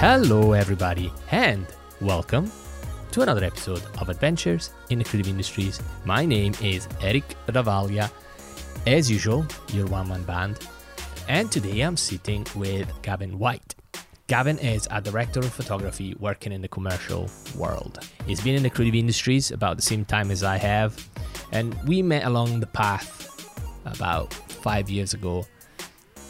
Hello, everybody, and welcome to another episode of Adventures in the Creative Industries. My name is Eric Ravaglia, as usual, your one man band, and today I'm sitting with Gavin White. Gavin is a director of photography working in the commercial world. He's been in the creative industries about the same time as I have, and we met along the path about five years ago,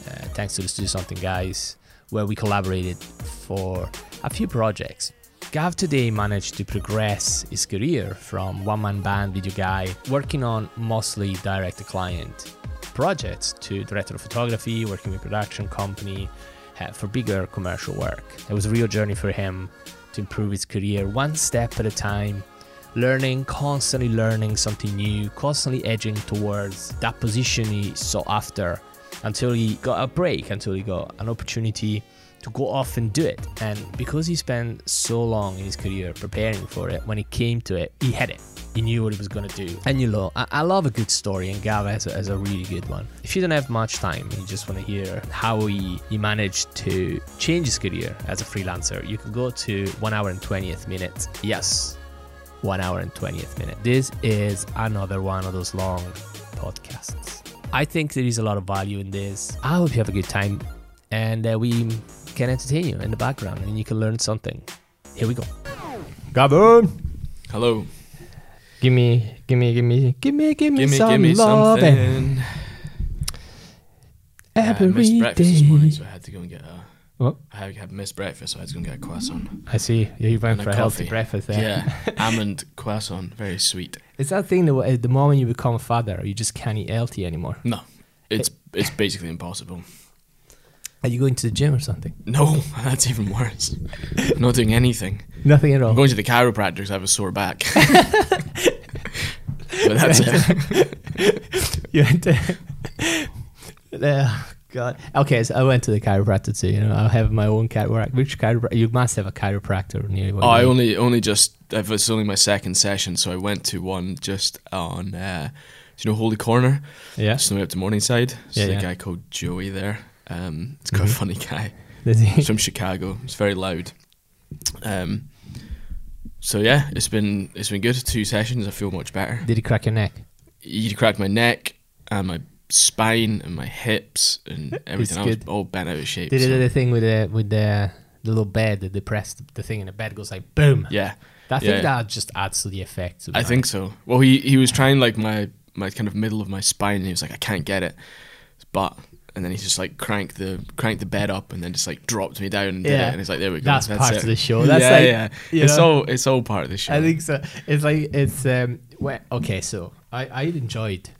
uh, thanks to the Studio Something guys, where we collaborated for a few projects. Gav today managed to progress his career from one man band video guy working on mostly direct to client projects to director of photography, working with a production company uh, for bigger commercial work. It was a real journey for him to improve his career one step at a time, learning, constantly learning something new, constantly edging towards that position he sought after until he got a break, until he got an opportunity to go off and do it. And because he spent so long in his career preparing for it, when he came to it, he had it. He knew what he was going to do. And you know, I, I love a good story, and Gav has a, has a really good one. If you don't have much time you just want to hear how he, he managed to change his career as a freelancer, you can go to 1 hour and 20th minute. Yes, 1 hour and 20th minute. This is another one of those long podcasts. I think there is a lot of value in this. I hope you have a good time and uh, we can entertain you in the background and you can learn something. Here we go. Gavin! Hello. Give me, give me, give me, give me, give me Gimme, some gimme love something. Yeah, I every missed breakfast this morning, so I had to go and get a. What? I had, missed breakfast, so I had to go get a croissant. I see. Yeah, you went And for a a healthy breakfast there. Yeah, almond croissant, very sweet. It's that thing that at the moment you become a father, you just can't eat healthy anymore. No, it's eh. it's basically impossible. Are you going to the gym or something? No, that's even worse. I'm not doing anything. Nothing at all. I'm going to the chiropractor because I have a sore back. but that's it. you went to. oh, God. Okay, so I went to the chiropractor too. You know, I have my own chiropractor. Which chiropractor? You must have a chiropractor near you. Oh, I only only just it's only my second session, so I went to one just on uh, you know Holy Corner? Yeah. Just on the way up to Morningside. There's Yeah, a yeah. guy called Joey there. Um, it's quite Mhm. a funny guy. He's from Chicago. It's very loud. Um, so yeah, it's been it's been good. Two sessions. I feel much better. Did he crack your neck? He cracked my neck and my spine and my hips and everything. I was all bent out of shape. Did so- the thing with the with the, the little bed that they press the, thing and the bed goes like boom? yeah, I think yeah. that just adds to the effect. I think so. Well, he he was trying like my my kind of middle of my spine, and he was like, I can't get it, but. And then he just like cranked the cranked the bed up, and then just like dropped me down and did Yeah. it. And he's like, "There we go." That's part it. of the show. That's yeah, like, yeah. It's know? all it's all part of the show. I think so. It's like it's um. Well, okay, so I I enjoyed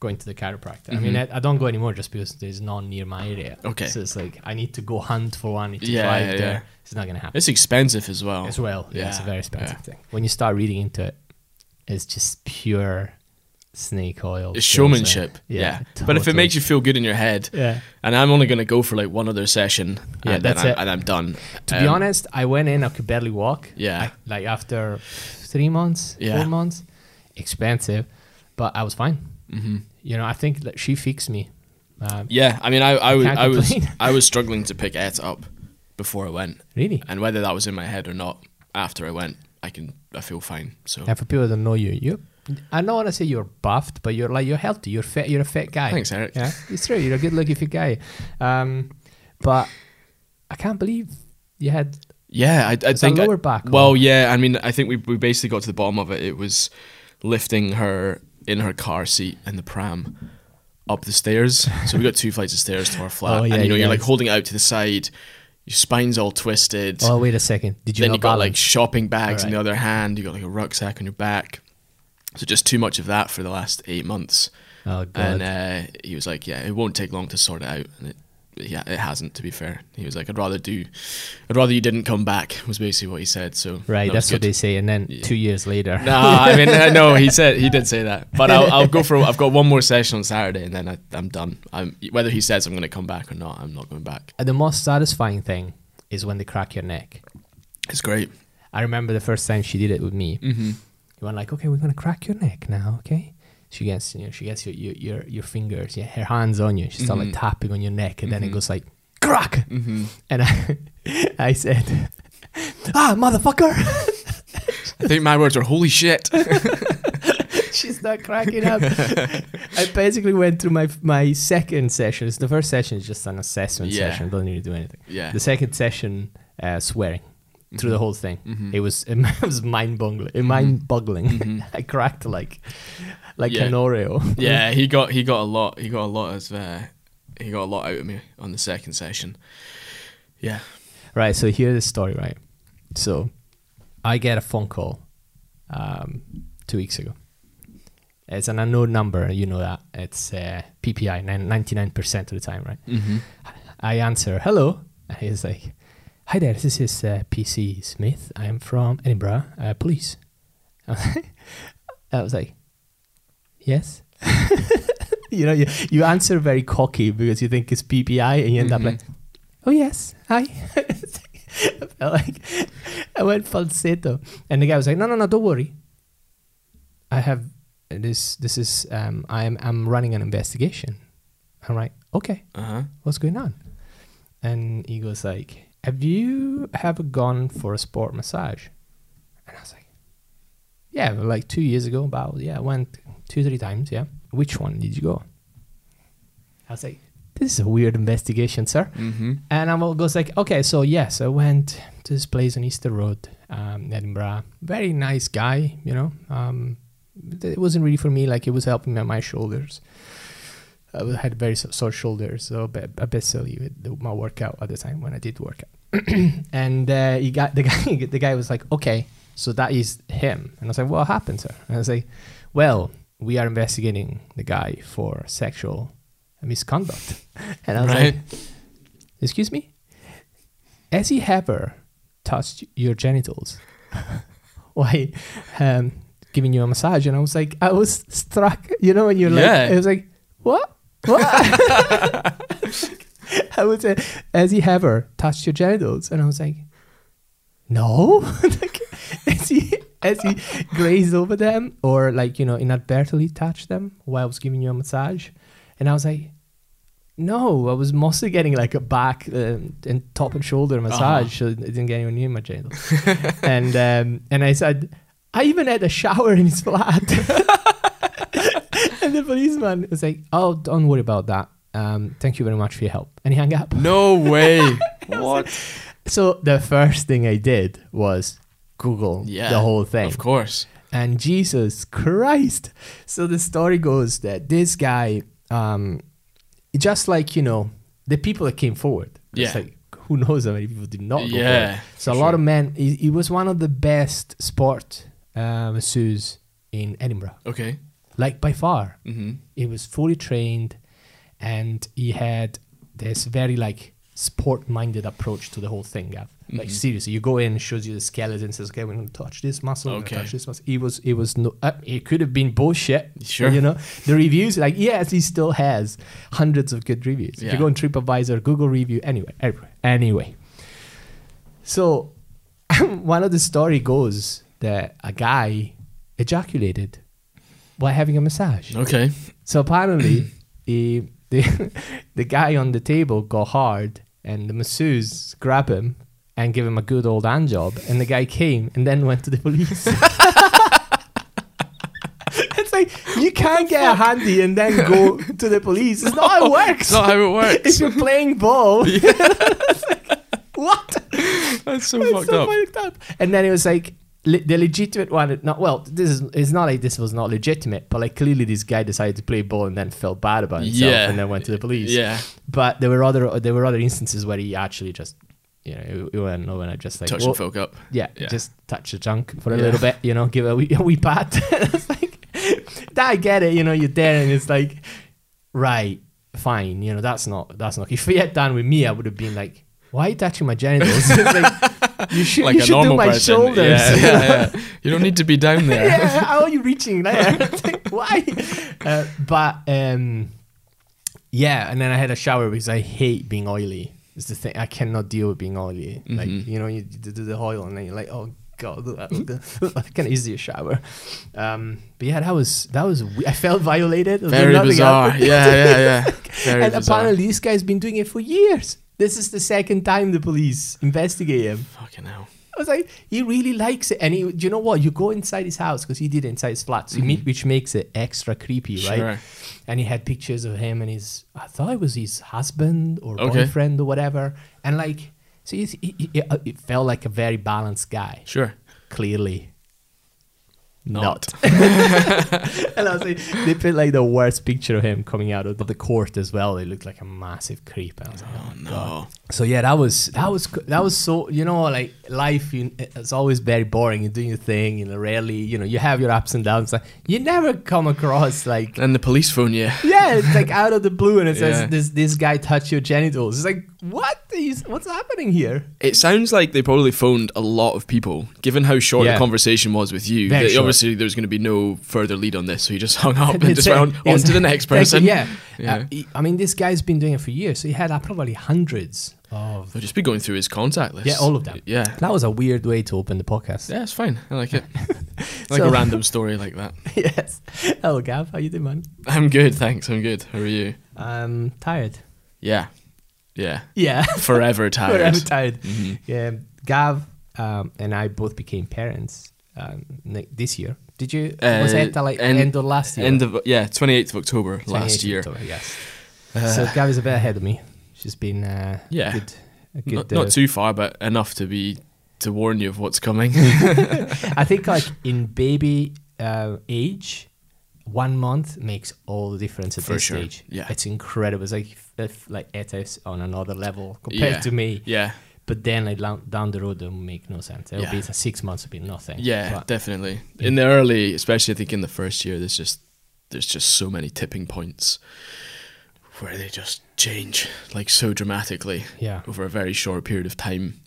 going to the chiropractor. I mean. I, I don't go anymore just because there's none near my area. Okay. So it's like I need to go hunt for one. Need to Yeah, drive yeah, there. yeah. It's not gonna happen. It's expensive as well. as well. Yeah, it's a very expensive yeah. thing. When you start reading into it, it's just pure snake oil. It's skills, eh? showmanship. Yeah. But if it makes you feel good in your head, yeah. and I'm only going to go for like one other session, Yeah, and, then that's I'm, it. and I'm done. To be Um, honest, I went in. I could barely walk. Yeah. I- like after three months, Yeah. four months, expensive, but I was fine. mhm. You know, I think that she fixed me. Um, Yeah, I mean, I, I, was, I was. I was struggling to pick it up before I went, really. and whether that was in my head or not, after I went, I can, I feel fine. So And for people that don't know you, you, I don't want to say you're buffed, but you're like you're healthy. You're fit. You're a fit guy. thanks, Eric. Yeah, it's true. You're a good-looking fit guy. Um, but I can't believe you had Yeah, I, I think. I- lower back. well, or- yeah, I mean, I think we we basically got to the bottom of it. It was lifting her in her car seat in the pram up the stairs. so we got two flights of stairs to our flat, Oh, yeah, and you know, you you're like holding it out to the side. Your spine's all twisted. Oh wait a second. Did you then you got like shopping bags in the other hand. You got like a rucksack on your back. So just too much of that for the last eight months. oh god. And uh, he was like, "Yeah, it won't take long to sort it out." And it, yeah, it hasn't. To be fair, he was like, "I'd rather do, I'd rather you didn't come back." Was basically what he said. So right. that That's what they say. And then Yeah. two years later. No, I mean, no, he said he did say that, but I'll, I'll go for. I've got one more session on Saturday, and then I, I'm done. I'm whether he says I'm going to come back or not. I'm not going back. And the most satisfying thing is when they crack your neck. It's great. I remember the first time she did it with me. Mm-hmm. You went like, okay, we're gonna crack your neck now, okay? She gets, you know, she gets your your your, your fingers, yeah, her hands on you. She starts Mhm. like tapping on your neck, and then it Mhm. goes like crack. hmm And I, I said, ah, motherfucker. I think my words are holy shit. She's not cracking up. I basically went through my my second session. The first session is just an assessment Yeah. session. Don't need to do anything. yeah. The second session, uh, swearing through the whole thing. Mhm. It was it was mind boggling. Mind boggling. Mhm. I cracked like like Yeah. an Oreo. yeah, he got he got a lot. He got a lot of uh, he got a lot out of me on the second session. Yeah. Right. So here's the story. Right. So I get a phone call um, two weeks ago. It's an unknown number. You know that it's uh, PPI ninety nine percent of the time, right? Mm-hmm. I answer, hello. And he's like, hi there, this is uh, PC Smith. I'm from Edinburgh uh, Police. I was like, yes. you know, you, you answer very cocky because you think it's PPI and you end up Mhm. like, oh, yes, hi. I felt like I went falsetto. And the guy was like, no, no, no, don't worry. I have this, this is, um, I'm, I'm running an investigation. I'm like, okay Uh huh. what's going on? And he goes like, have you ever gone for a sport massage? And I was like, yeah, like two years ago, about, yeah, I went two, three times, yeah. Which one did you go? I was like, this is a weird investigation, sir. Mm-hmm. And I goes like, okay, so yes, I went to this place on Easter Road, um, Edinburgh. Very nice guy, you know. Um, it wasn't really for me. Like it was helping me on my shoulders. I had very sore shoulders, so a bit, a bit silly with my workout at the time when I did workout. and uh, he got the guy. The guy was like, okay, so that is him. And I was like, what happened, to sir? And I was like, well, we are investigating the guy for sexual misconduct. And I was Right. like, excuse me? Has he ever touched your genitals? Why? Um, giving you a massage. And I was like, I was struck, you know, when you're Yeah. like, I was like, what? What? I would say, has he ever touched your genitals? And I was like, no. like, has he, has he grazed over them or like, you know, inadvertently touched them while I was giving you a massage? And I was like, no, I was mostly getting like a back um, and top and shoulder massage, so it didn't get anywhere near my genitals. and um, and I said, I even had a shower in his flat. and the policeman was like, "Oh, don't worry about that. Um, thank you very much for your help." And he hung up. No way. what? So the first thing I did was Google Yeah. the whole thing. Of course. And Jesus Christ. So the story goes that this guy, um, just like, you know, the people that came forward. It's Yeah. like, who knows how many people did not go forward. Yeah. So a for lot of men, he, he was one of the best sport uh, masseurs in Edinburgh, Okay. like by far. Mm-hmm. He was fully trained and he had this very like sport minded approach to the whole thing, Gav. Like Mhm. seriously, you go in, shows you the skeleton, says, "Okay, we're gonna touch this muscle, we're Okay. gonna touch this muscle." He was, it was no, uh, it could have been bullshit. Sure. you know the reviews. Like yes, he still has hundreds of good reviews. If you go on TripAdvisor, Google review, anyway, anyway, anyway. So, one of the story goes that a guy ejaculated while having a massage. Okay. So apparently, he, the the guy on the table got hard, and the masseuse grab him and give him a good old hand job. And the guy came and then went to the police. it's like you can't get a handy and then go to the police. It's not how it works. It's not how it works. if you're playing ball, It's like, what? That's so It's fucked so up. fucked up. And then it was like le- the legitimate one. Not well. This is. It's not like this was not legitimate, but like clearly this guy decided to play ball and then felt bad about himself Yeah. and then went to the police. Yeah. But there were other there were other instances where he actually just you know he went over and I just like Touching well, folk up. yeah, Yeah. just touch the junk for a Yeah. little bit, you know, give it a wee, a wee pat. it's like that I get it, you know, you're there and it's like right, fine, you know, that's not that's not if he had done with me, I would have been like, Why are you touching my genitals? Like you should Like you should do my person. shoulders. Yeah, yeah, yeah. You don't need to be down there. yeah, how are you reaching like, Why? Uh, but um, yeah, and then I had a shower because I hate being oily. It's the thing I cannot deal with being oily. Like Mhm. you know, you do the oil and then you're like, oh god, I can easily a shower. Um, but yeah, that was that was. I felt violated. Very bizarre. Yeah, yeah, yeah. Very and bizarre. apparently, this guy's been doing it for years. This is the second time the police investigate him. Fucking hell. I was like, he really likes it, and he, do you know what? You go inside his house because he did it inside his flat, so mm-hmm. meet, which makes it extra creepy, right? Sure. And he had pictures of him and his, I thought it was his husband or Okay. boyfriend or whatever, and like, so he, he, he- uh, it felt like a very balanced guy. Sure. Clearly, Not. not. and I was like, they put like the worst picture of him coming out of the court as well. They looked like a massive creep. And I was like, oh, oh, No. god. So yeah, that was that was that was so you know like life. You, it's always very boring. You're doing your thing. You know, rarely you know you have your ups and downs. Like, you never come across like And the police phone you. yeah, it's like out of the blue, and it says this this guy touched your genitals. It's like what is what's happening here? It sounds like they probably phoned a lot of people, given how short Yeah. the conversation was with you. Very short. Obviously, there was going to be no further lead on this, so he just hung up and just went on, on to the next person. Yeah, Yeah. Uh, I mean, this guy's been doing it for years, so he had uh, probably hundreds of. They'll just be going through his contact list. Yeah, all of them. Yeah. That was a weird way to open the podcast. Yeah, it's fine. I like it. Like So- a random story like that. yes. Hello, Gav. How you doing, man? I'm good, thanks. I'm good. How are you? I'm tired. Yeah. Yeah. Yeah. Forever tired. I'm tired. Mhm. Yeah, Gav um, and I both became parents um, this year. Did you? was Uh, it uh, like end- end of last year? End of yeah, 28th of October 28th last year. October, yes. Uh, so Gav is a bit ahead of me. She's been uh, Yeah. good. A good not, uh, not too far, but enough to be to warn you of what's coming. I think like in baby uh, age, one month makes all the difference at For this sure, stage. yeah. it's incredible. It's like uh, if, like Etta's on another level compared Yeah. to me. yeah. But then like down, down the road, it will make no sense. It'll Yeah. be six months it'll be nothing. Yeah, But- definitely. In the early, especially I think in the first year, there's just there's just so many tipping points where they just change like so dramatically yeah. over a very short period of time.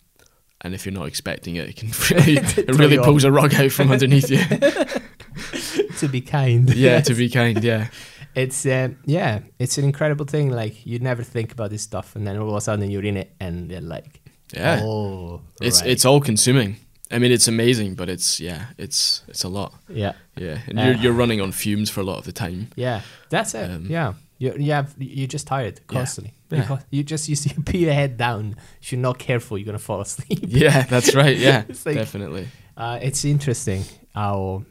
And if you're not expecting it, it can really it really pulls a rug out from underneath you. to be kind. yeah, to be kind. Yeah, It's um, yeah, it's an incredible thing. Like you never think about this stuff, and then all of a sudden you're in it, and you're like, yeah. oh, it's right. it's all consuming. I mean, it's amazing, but it's yeah, it's it's a lot. yeah, Yeah, and Uh, you're you're running on fumes for a lot of the time. yeah. That's it. Um, yeah, you you have you're just tired constantly. Yeah. Because you just you see put your head down. If you're not careful, you're gonna fall asleep. Yeah, that's right. Yeah, like- definitely. Uh, it's interesting how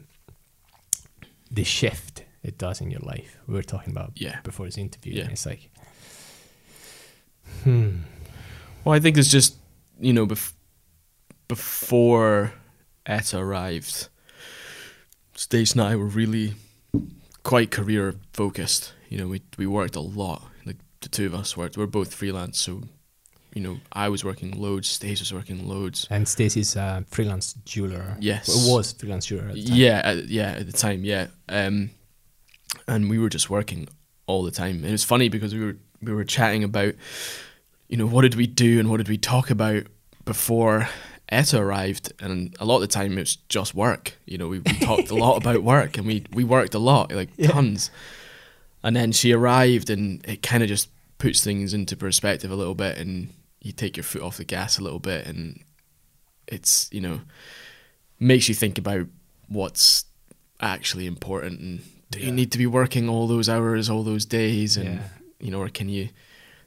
the shift it does in your life. We were talking about Yeah. before this interview. Yeah. and It's like, hmm, Well, I think it's just you know bef- before Etta arrived, Stace and I were really quite career focused. You know, we we worked a lot. Like the two of us worked. We're both freelance, so you know, I was working loads. Stace was working loads. and Stacey's a freelance jeweler. Yes. Well, was freelance jeweler. At the time. Yeah, at, yeah, at the time, yeah. Um, and we were just working all the time. And it was funny because we were we were chatting about, you know, what did we do and what did we talk about before Etta arrived, and a lot of the time it was just work. You know, we, we talked a lot about work, and we we worked a lot, like Yeah. tons. And then she arrived, and it kind of just puts things into perspective a little bit, and you take your foot off the gas a little bit, and it's you know makes you think about what's actually important and do Yeah. you need to be working all those hours all those days and Yeah. you know or can you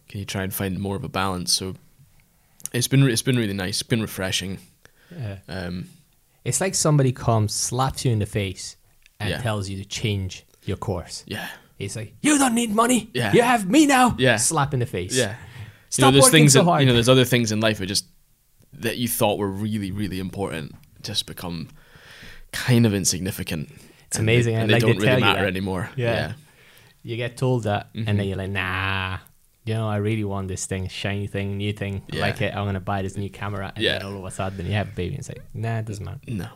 can you try and find more of a balance so it's been it's been really nice it's been refreshing Yeah. um It's like somebody comes, slaps you in the face, and Yeah. tells you to change your course. yeah It's like, you don't need money. Yeah. You have me now. Yeah. Slap in the face. yeah you know there's things so that hard. you know there's other things in life that just that you thought were really really important just become kind of insignificant It's and amazing, they, and and they like they don't tell really matter anymore Yeah. yeah you get told that, and Mhm. then you're like, nah. You know, I really want this thing, shiny thing, new thing. I Yeah. like it. I'm gonna buy this new camera, and Yeah. then all of a sudden you have a baby, and it's like, nah, it doesn't matter. no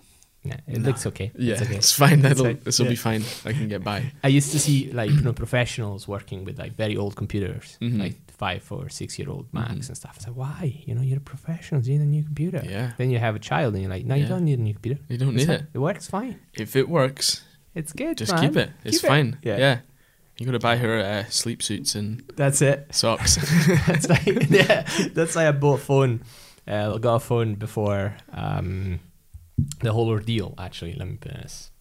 Nah, it No. looks okay. yeah it's okay. it's fine That'll, like- this will yeah. be fine I can get by I used to see like you know professionals working with like very old computers, Mhm. like five or six year old Macs Mhm. and stuff. It's like, why? You know, you're a professional. You need a new computer. Yeah. Then you have a child, and you're like, no, you don't need a new computer. You don't It's need it. It works fine. If it works, It's good. just man. keep it. It's Keep it. fine. Yeah. Yeah. You got to buy her uh, sleep suits and That's it. socks. that's like yeah, that's why I bought a phone. Uh, I got a phone before um, the whole ordeal. Actually, let me put this.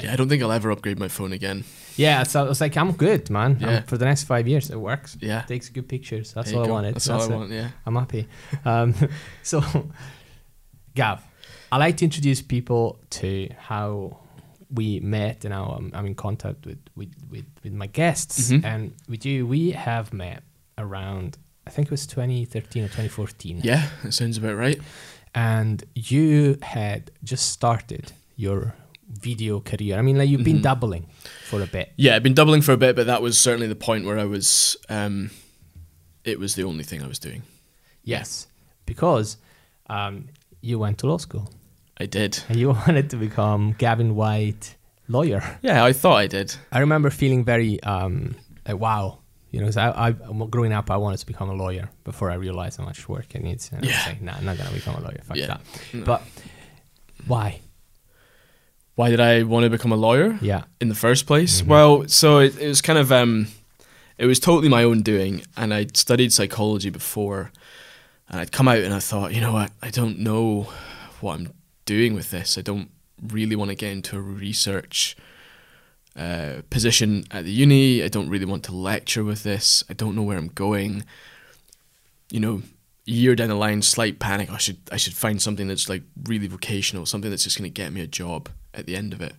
Yeah, I don't think I'll ever upgrade my phone again. Yeah, so I was like, I'm good, man. I'm- Yeah. for the next five years, it works. Yeah. Takes good pictures. That's all I wanted. That's, all I want. Yeah. I'm happy. Um, so, Gav, I like to introduce people to how we met and how I'm, I'm in contact with, with, with, with my guests. Mhm. And with you, we have met around, I think it was 2013 or 2014. Yeah, that sounds about right. And you had just started your video career. I mean, like you've been Mhm. dabbling for a bit. Yeah, I've been doubling for a bit, but that was certainly the point where I was. Um, it was the only thing I was doing. Yes, because um, you went to law school I did. and you wanted to become Gavin White lawyer. Yeah, I thought I did. I remember feeling very um, like wow. You know, I, I growing up, I wanted to become a lawyer before I realized how much work it needs. And I was Yeah. like, nah, I'm not gonna become a lawyer. Fuck Yeah. that. No. But why? Why did I want to become a lawyer Yeah. in the first place? Mhm. Well, so it, it was kind of um, it was totally my own doing, and I studied psychology before, and I'd come out and I thought, you know what, I don't know what I'm doing with this. I don't really want to get into a research uh, position at the uni. I don't really want to lecture with this. I don't know where I'm going. You know, a year down the line, slight panic. I should I should find something that's like really vocational, something that's just going to get me a job at the end of it.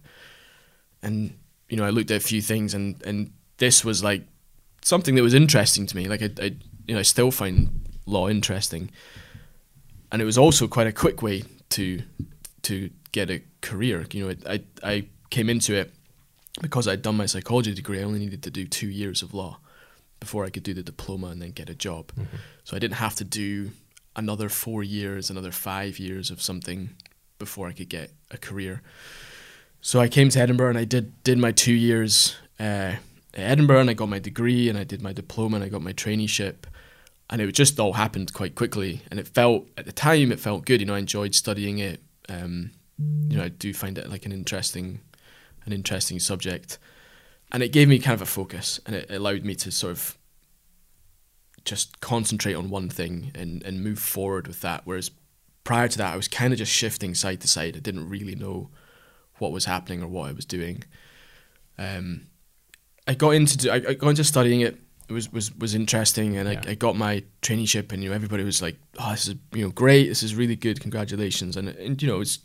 And you know, I looked at a few things, and and this was like something that was interesting to me. Like I, I you know, I still find law interesting, and it was also quite a quick way to to get a career. You know, I I, I came into it because I'd done my psychology degree. I only needed to do two years of law before I could do the diploma and then get a job. Mm-hmm. So I didn't have to do another four years, another five years of something before I could get a career. So I came to Edinburgh and I did did my two years uh, Edinburgh and I got my degree and I did my diploma and I got my traineeship. And it just all happened quite quickly. And it felt, at the time, it felt good. You know, I enjoyed studying it. Um, you know, I do find it like an interesting, an interesting subject. And it gave me kind of a focus and it allowed me to sort of just concentrate on one thing and, and move forward with that. Whereas prior to that, I was kind of just shifting side to side. I didn't really know what was happening or what I was doing. Um, I got into do- I, I got into studying it. It was was was interesting, and Yeah. I, I got my traineeship, and you know everybody was like, "Oh, this is you know great. This is really good. Congratulations!" And and you know it's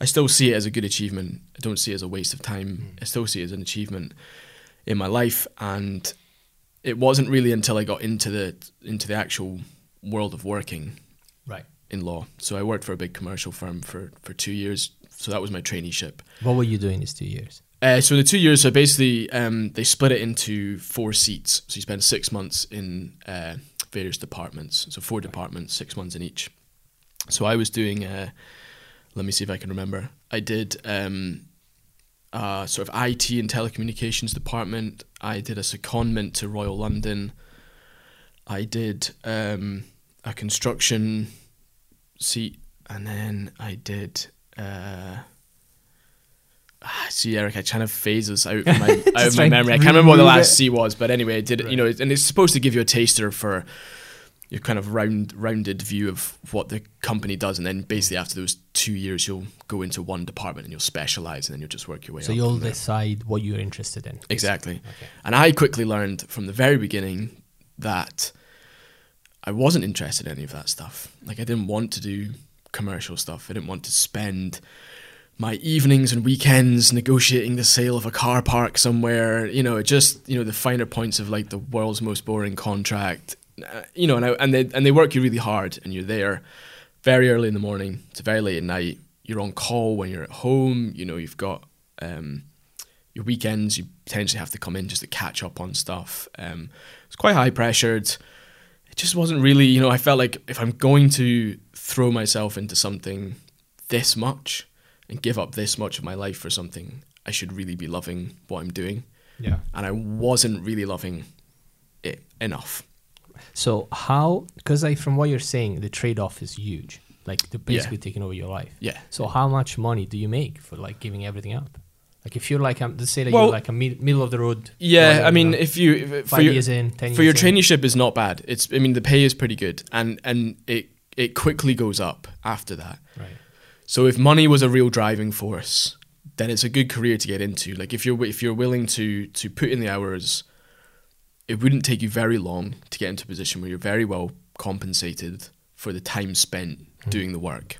I still see it as a good achievement. I don't see it as a waste of time. I still see it as an achievement in my life, and it wasn't really until I got into the into the actual world of working Right. in law. So I worked for a big commercial firm for, for two years. So that was my traineeship. What were you doing these two years? Uh, so the two years, so basically, um, they split it into four seats. So you spend six months in uh, various departments. So four departments, six months in each. So I was doing. Uh, let me see if I can remember. I did um, uh, sort of IT and telecommunications department. I did a secondment to Royal London. I did um, a construction seat, and then I did. Uh, ah, see, Eric, I kind of phase this out of my, out of my memory. I can't remember what the last it. C was, but anyway, I did. Right. You know, and it's supposed to give you a taster for your kind of round rounded view of what the company does, and then basically after those two years, you'll go into one department and you'll specialize, and then you'll just work your way So up. you'll decide what you're interested in. Exactly. Okay. And I quickly learned from the very beginning that I wasn't interested in any of that stuff. Like I didn't want to do commercial stuff. I didn't want to spend my evenings and weekends negotiating the sale of a car park somewhere. You know, just you know the finer points of like the world's most boring contract. Uh, you know, and I, and they and they work you really hard, and you're there very early in the morning to very late at night. You're on call when you're at home. You know, you've got um, your weekends. You potentially have to come in just to catch up on stuff. Um, it's quite high pressured. It just wasn't really, you know. I felt like if I'm going to throw myself into something this much and give up this much of my life for something, I should really be loving what I'm doing. Yeah. And I wasn't really loving it enough. So how? Because I from what you're saying, the trade-off is huge. Like they're basically taking over your life. Yeah. So how much money do you make for like giving everything up? Like if you're like, um, let's say that Well- you're like a mid- middle of the road. Yeah, I mean, you know, if you if, for your, years in, ten for your in. traineeship is not bad. It's I mean the pay is pretty good, and and it it quickly goes up after that. Right. So if money was a real driving force, then it's a good career to get into. Like if you're if you're willing to to put in the hours, it wouldn't take you very long to get into a position where you're very well compensated for the time spent Hmm. doing the work.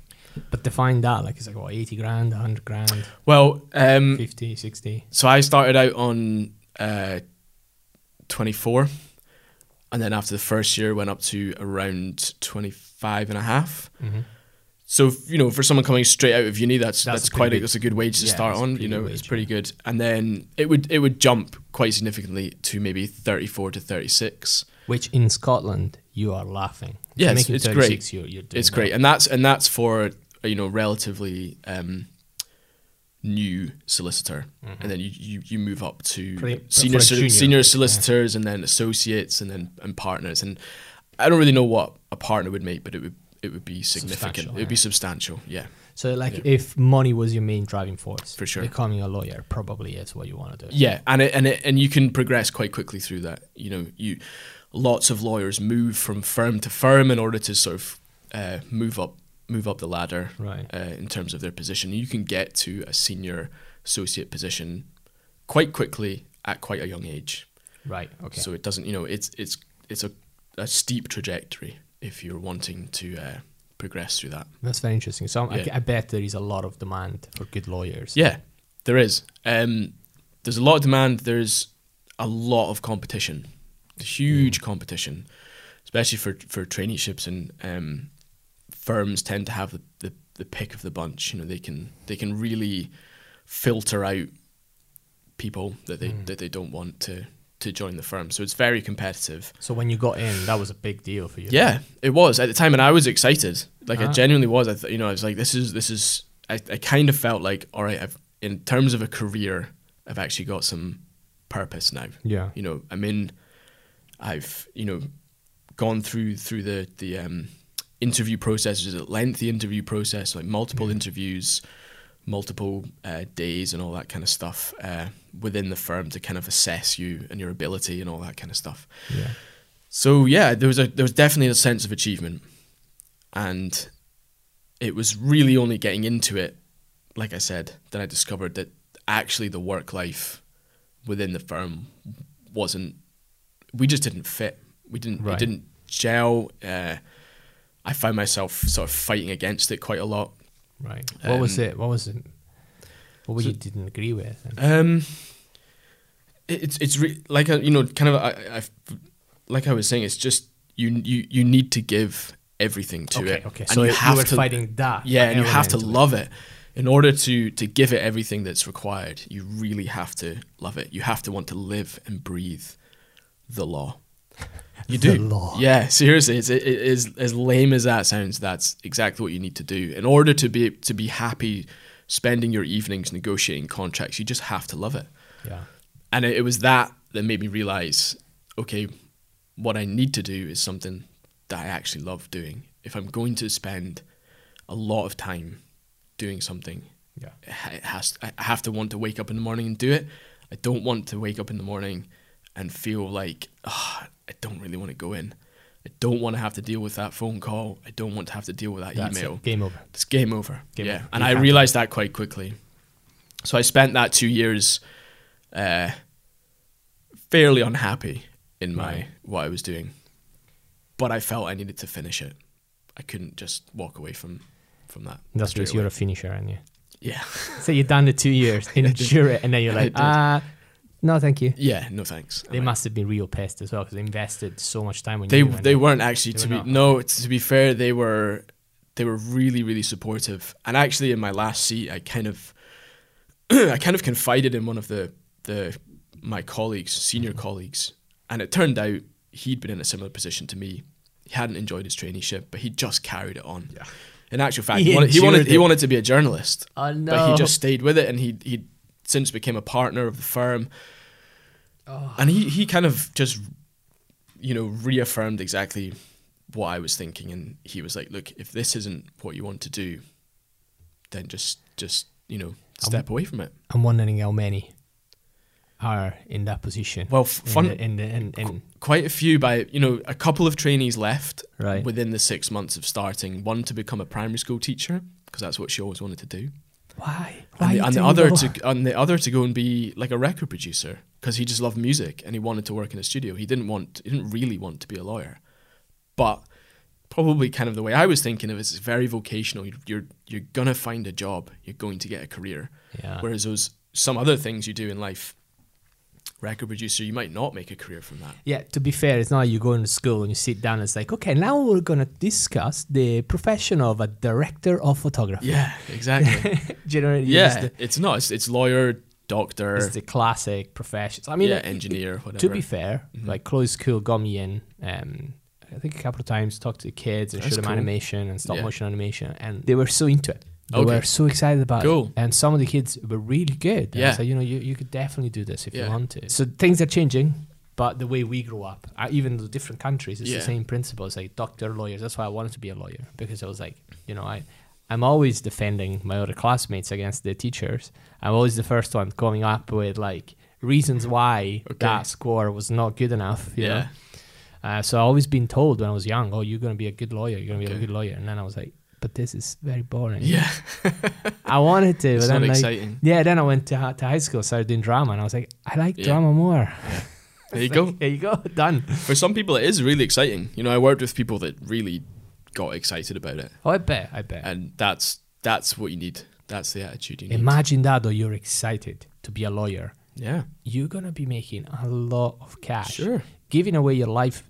But define that like it's like what 80 grand, 100 grand, Well, um, 50, 60. so I started out on uh, 24 and then after the first year went up to around 25 and a half. Mm-hmm. So you know, for someone coming straight out of uni, that's That's that's, quite a, that's a good wage to yeah, start on. You know, good it's wage, pretty good. And then it would it would jump quite significantly to maybe thirty four to thirty six. Which in Scotland you are laughing. If Yeah, it's- 36, You're, you're It's great, and that's and that's for you know relatively um, new solicitor, and then you, you, you move up to Mm-hmm. Pretty- senior for a sol- junior, senior yeah. solicitors, and then associates, and then and partners. And I don't really know what a partner would make, but it would it would be significant. It would be substantial. Yeah. So like Yeah. if money was your main driving force, For sure. becoming a lawyer probably is what you want to do. Yeah, and it, and it, and you can progress quite quickly through that. You know, you lots of lawyers move from firm to firm in order to sort of uh, move up move up the ladder Right. uh, in terms of their position. You can get to a senior associate position quite quickly at quite a young age. Right. Okay. So it doesn't, you know, it's it's it's a, a steep trajectory if you're wanting to uh, progress through that. That's very interesting. So I, Yeah. I bet there is a lot of demand for good lawyers. Yeah, there is. Um, there's a lot of demand. There's a lot of competition, huge competition, especially for for traineeships and um, firms tend to have the, the, the pick of the bunch. You know, they can they can really filter out people that they that they don't want to to join the firm. So it's very competitive. So when you got in, that was a big deal for you. Yeah, it was at the time, and I was excited. Like Ah. I genuinely was. I th- you know, I was like, this is this is. I, I kind of felt like, all right, I've in terms of a career, I've actually got some purpose now. Yeah. You know, I'm in. I've you know, gone through through the the um, interview process is a lengthy interview process, like multiple interviews, multiple uh, days, and all that kind of stuff uh, within the firm to kind of assess you and your ability and all that kind of stuff. Yeah. So yeah, there was a there was definitely a sense of achievement, and it was really only getting into it, like I said, that I discovered that actually the work life within the firm wasn't. We just didn't fit. We didn't. Right. It didn't gel. Uh, I found myself sort of fighting against it quite a lot. Right. What was Um, it? What was it? What were so- you didn't agree with? Um, it's it's re- like a, you know kind of I, I've like I was saying it's just you you you need to give everything to okay. it. Okay. And So you you, have were to fighting that. yeah, and you have to of it. love it. In order to to give it everything that's required, you really have to love it. You have to want to live and breathe the law. You do. law. Yeah, seriously, it's it is as lame as that sounds. That's exactly what you need to do in order to be to be happy spending your evenings negotiating contracts. You just have to love it Yeah. and it, it was that that made me realize okay what i need to do is something that i actually love doing if i'm going to spend a lot of time doing something Yeah. it has i have to want to wake up in the morning and do it i don't want to wake up in the morning and feel like oh, i don't really want to go in i don't want to have to deal with that phone call i don't want to have to deal with that That's email it. Game over. it's game over. Game yeah, over. and You I realized that quite quickly. So I spent that two years, uh, fairly unhappy in my Right. what I was doing, but I felt I needed to finish it. I couldn't just walk away from from that. That's because you're a finisher, aren't you? yeah, So you've done the two years, endure it, and then you're like, ah, no, thank you. yeah. No thanks. They And must have been real pissed as well because they invested so much time on They you. they weren't actually They to were be not? no to be fair they were they were really really supportive and actually in my last seat I kind of I kind of confided in one of the the my colleagues senior colleagues and it turned out he'd been in a similar position to me he hadn't enjoyed his traineeship but he just carried it on Yeah. in actual fact He he, wanted he wanted, he wanted to be a journalist Oh no! but he just stayed with it and he he since became a partner of the firm Oh. and he he kind of just you know reaffirmed exactly what I was thinking and he was like look if this isn't what you want to do then just just you know step away from it I'm wondering how many are in that position. well f- in fun the- in the in, in, quite a few by you know a couple of trainees left right. within the 6 months of starting one to become a primary school teacher because that's what she always wanted to do Why? Why and the, and the other to and the other to go and be like a record producer because he just loved music and he wanted to work in a studio. He didn't want he didn't really want to be a lawyer, but probably kind of the way I was thinking of it is very vocational. You're you're, you're gonna find a job. You're going to get a career. Yeah. Whereas those some other things you do in life, record producer, you might not make a career from that. Yeah, to be fair, it's not like you go into school and you sit down and it's like, okay, now we're going to discuss the profession of a director of photography. Yeah, exactly. Generally, yeah, it's the, it's not. It's, it's lawyer, doctor, it's the classic professions. I mean, yeah, engineer, whatever. to be fair, Mhm. like Chloe's School got me in. Um, I think a couple of times talked to the kids and That's showed them cool. animation and stop Yeah. motion animation, and they were so into it. They Okay. were so excited about Cool. it. And some of the kids were really good. Yeah. said, you know, you, you could definitely do this if you want to. So things are changing, but the way we grow up, uh, even the different countries, it's Yeah. the same principle. It's like doctor, lawyers. That's why I wanted to be a lawyer because I was like, you know, I, I'm always defending my other classmates against the teachers. I'm always the first one coming up with like reasons why Okay. that score was not good enough. You Yeah. Know? Uh, so I always been told when I was young, oh, you're going to be a good lawyer. You're going to be a good lawyer. And then I was like, but this is very boring. Yeah, I wanted to, it's but not then like, exciting. yeah, then I went to, to high school, started doing drama, and I was like, I like Yeah. drama more. There you It's go. there you go, done. For some people, it is really exciting. You know, I worked with people that really got excited about it, Oh, I bet, I bet. and that's that's what you need. That's the attitude you need. Imagine that, though, you're excited to be a lawyer. yeah, You're gonna be making a lot of cash, sure. giving away your life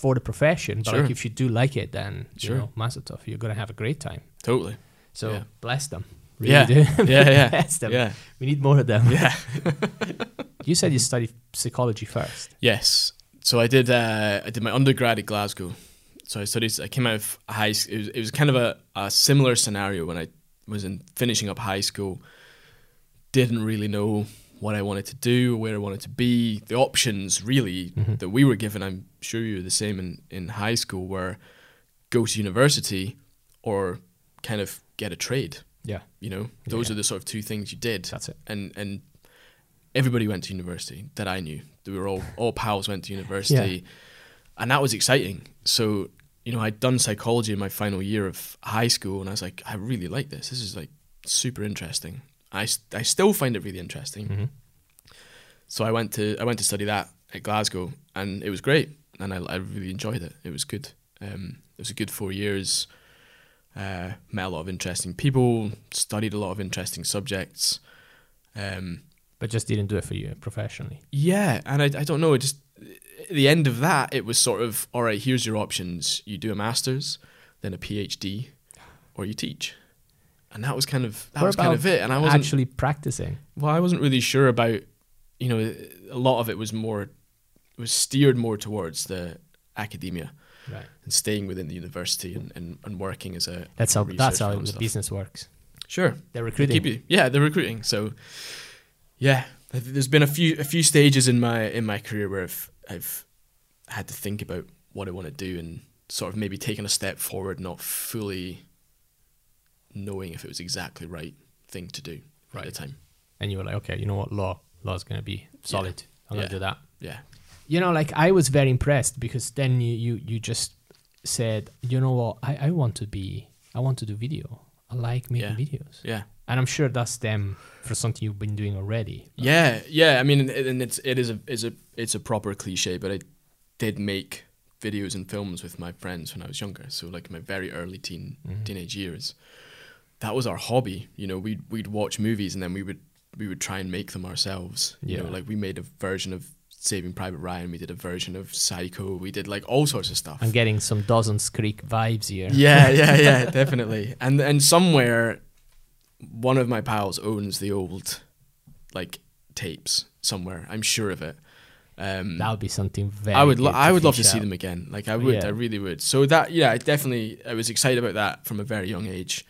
for the profession. But Sure. like, if you do like it, then Sure. you know, massive tough. You're gonna have a great time. Totally. So Yeah. bless them. Really Yeah. do. Yeah, yeah, bless them. yeah, We need more of them. yeah. You said you studied psychology first. Yes. So I did. Uh, I did my undergrad at Glasgow. So I studied. I came out of high. It was, it was kind of a, a similar scenario when I was in finishing up high school. Didn't really know what I wanted to do, where I wanted to be. The options really Mhm. that we were given, I'm sure you were the same in, in high school, were go to university or kind of get a trade. Yeah. You know, those Yeah. are the sort of two things you did That's it. and and everybody went to university that I knew. They were all all pals went to university, and that was exciting. So you know, I'd done psychology in my final year of high school, and I was like, I really like this. This is like super interesting. I, I still find it really interesting. hmm So I went to I went to study that at Glasgow, and it was great, and I, I really enjoyed it. It was good. Um, it was a good four years. Uh, met a lot of interesting people, studied a lot of interesting subjects. Um, But just didn't do it for you professionally. yeah, and I, I don't know. It just at the end of that, it was sort of all right. Here's your options: you do a master's, then a PhD, or you teach. And that was kind of that What was kind of it. And I wasn't Actually practicing. well. I wasn't really sure about. You know, a lot of it was more it was steered more towards the academia Right. and staying within the university and, and, and working as a That's how that's how the stuff. business works. sure They're They recruiting. you, yeah, they're recruiting. So, yeah, there's been a few a few stages in my in my career where I've I've had to think about what I want to do and sort of maybe taking a step forward, not fully knowing if it was exactly right thing to do right. at the time. and you were like, okay, you know what, law, law's gonna be solid. I'm Yeah. gonna do that. Yeah, You know, like I was very impressed because then you you you just said, you know what, I I want to be, I want to do video. I like making Yeah. videos, yeah, and I'm sure that's them for something you've been doing already. yeah, yeah. I mean, and- it's it is a is a it's a proper cliche, but I did make videos and films with my friends when I was younger. So like my very early teen Mhm. teenage years. That was our hobby. You know, we'd we'd watch movies and then we would we would try and make them ourselves. You know, Yeah. like we made a version of Saving Private Ryan. We did a version of Psycho. We did like all sorts of stuff. I'm getting some Dawson's Creek vibes here. yeah, yeah, yeah, definitely. And and somewhere, one of my pals owns the old, like tapes somewhere. I'm sure of it. Um, That would be something very. I would, lo- I would love to see them again. Like I would, Yeah. I really would. So that, yeah, I definitely, I was excited about that from a very young age.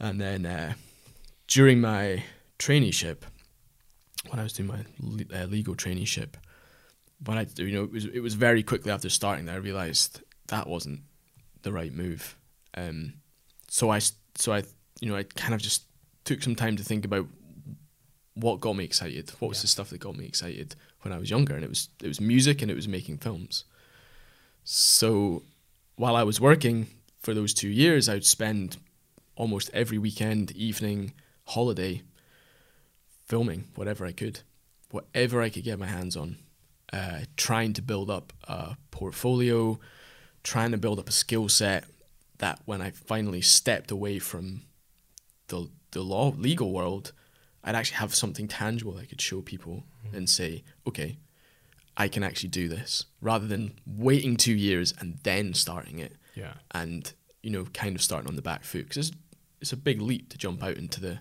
And then uh, during my traineeship, when I was doing my le- uh, legal traineeship, when I, you know, it was it was very quickly after starting that I realized that wasn't the right move. Um, so I, so I, you know, I kind of just took some time to think about what got me excited. What was Yeah. the stuff that got me excited when I was younger? And it was it was music and it was making films. So while I was working for those two years, I would spend almost every weekend, evening, holiday filming whatever I could, whatever I could get my hands on, uh, trying to build up a portfolio, trying to build up a skill set that when I finally stepped away from the the law legal world, I'd actually have something tangible I could show people and say, okay, I can actually do this, rather than waiting two years and then starting it Yeah. and you know kind of starting on the back foot because it's, a big leap to jump out into the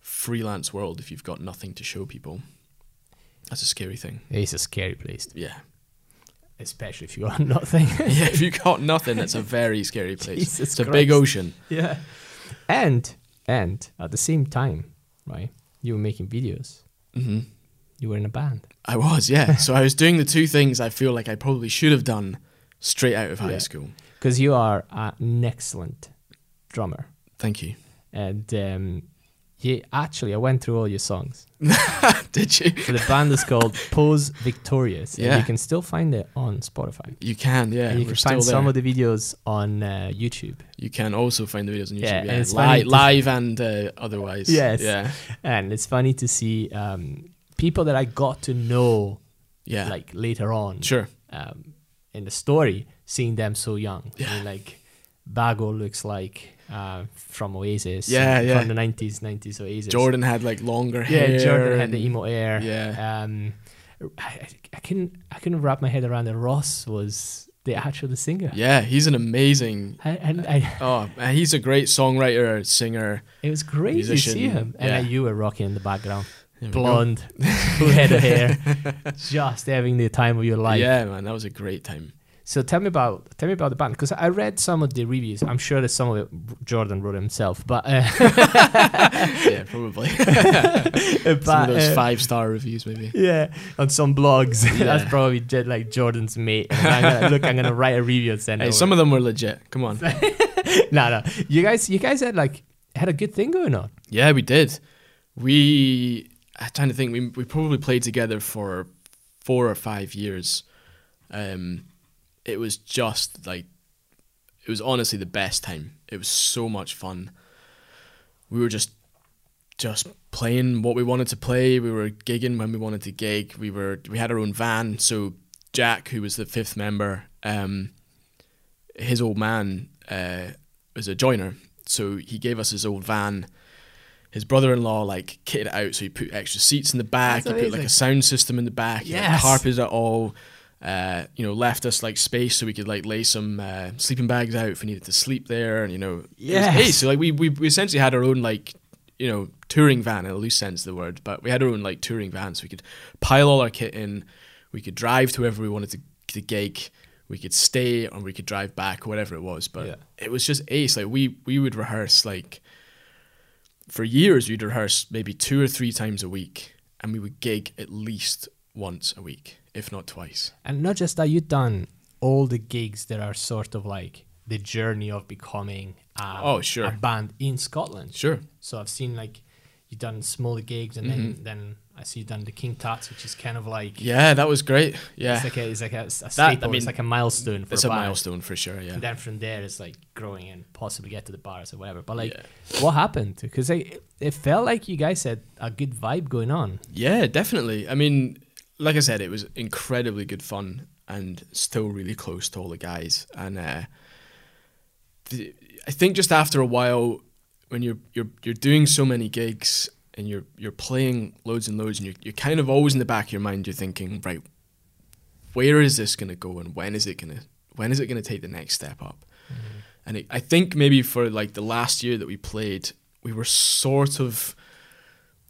freelance world if you've got nothing to show people. That's a scary thing. It's a scary place, Yeah. especially if you are nothing. yeah, if you've got nothing, it's a very scary place. Jesus it's a big ocean. yeah. And and at the same time, right? You were making videos. Mm-hmm. You were in a band. I was, yeah. so I was doing the two things I feel like I probably should have done straight out of high Yeah. school. Because you are an excellent drummer. Thank you. And um, you, actually, I went through all your songs. Did you? So the band is called Pose Victorious. And Yeah. you can still find it on Spotify. You can, yeah. and you can find some of the videos on uh, YouTube. you can also find the videos on YouTube. Yeah, Yeah, and it's Li- live and uh, otherwise. Yes. Yeah. And it's funny to see um, people that I got to know Yeah. like later on sure. um, in the story, seeing them so young. I Yeah. mean, like Bago looks like uh, from Oasis. Yeah, yeah. From the 90s, 90s Oasis. Jordan had like longer hair. Yeah, hair. Jordan had the emo air. Yeah. Um, I, I couldn't I couldn't wrap my head around that Ross was the actual singer. Yeah, he's an amazing. I, and I, Oh, and he's a great songwriter, singer. it was great to see him. And yeah. uh, you were rocking in the background. Blonde, full head of hair, just having the time of your life. Yeah, man, that was a great time. So tell me about tell me about the band because I read some of the reviews. I'm sure that some of it Jordan wrote himself, but uh, yeah, probably. but Some of those uh, five star reviews, maybe. yeah, on some blogs. Yeah. That's probably like Jordan's mate. I'm gonna, look, I'm gonna write a review and send it. Hey, some of them were legit. Come on. no, no. You guys, you guys had like had a good thing going on. Yeah, we did. We. I'm trying to think. We we probably played together for four or five years. Um, it was just like, it was honestly the best time. It was so much fun. We were just, just playing what we wanted to play. We were gigging when we wanted to gig. We were we had our own van. So Jack, who was the fifth member, um, his old man uh, was a joiner, so he gave us his old van. His brother-in-law like kitted it out, so he put extra seats in the back. That's he put like a sound system in the back. He like, carpeted it all. Uh, you know, left us like space so we could like lay some uh, sleeping bags out if we needed to sleep there, and you know, Yes. ace. So like we, we we essentially had our own like you know touring van in a loose sense of the word, but we had our own like touring van, so we could pile all our kit in. We could drive to wherever we wanted to to gig. We could stay or we could drive back, whatever it was. But Yeah. it was just ace. Like we we would rehearse like for years. We'd rehearse maybe two or three times a week, and we would gig at least once a week, if not twice. And not just that, you've done all the gigs that are sort of like the journey of becoming um, Oh, sure. a band in Scotland. Sure. So I've seen like you've done smaller gigs, and then then I see you've done the King Tut's, which is kind of like Mm-hmm. Yeah, that was great. Yeah, it's like a it's like a, a I staple. mean, it's like a milestone for it's a, a milestone for sure. Yeah. And then from there, it's like growing and possibly get to the bars or whatever. But like, Yeah. what happened? Because it felt like you guys had a good vibe going on. Yeah, definitely. I mean, like I said, it was incredibly good fun and still really close to all the guys. And uh, the, I think just after a while, when you're you're you're doing so many gigs and you're you're playing loads and loads, and you're you're kind of always in the back of your mind, you're thinking, right, where is this going to go, and when is it going to when is it going to take the next step up? And it, I think maybe for like the last year that we played, we were sort of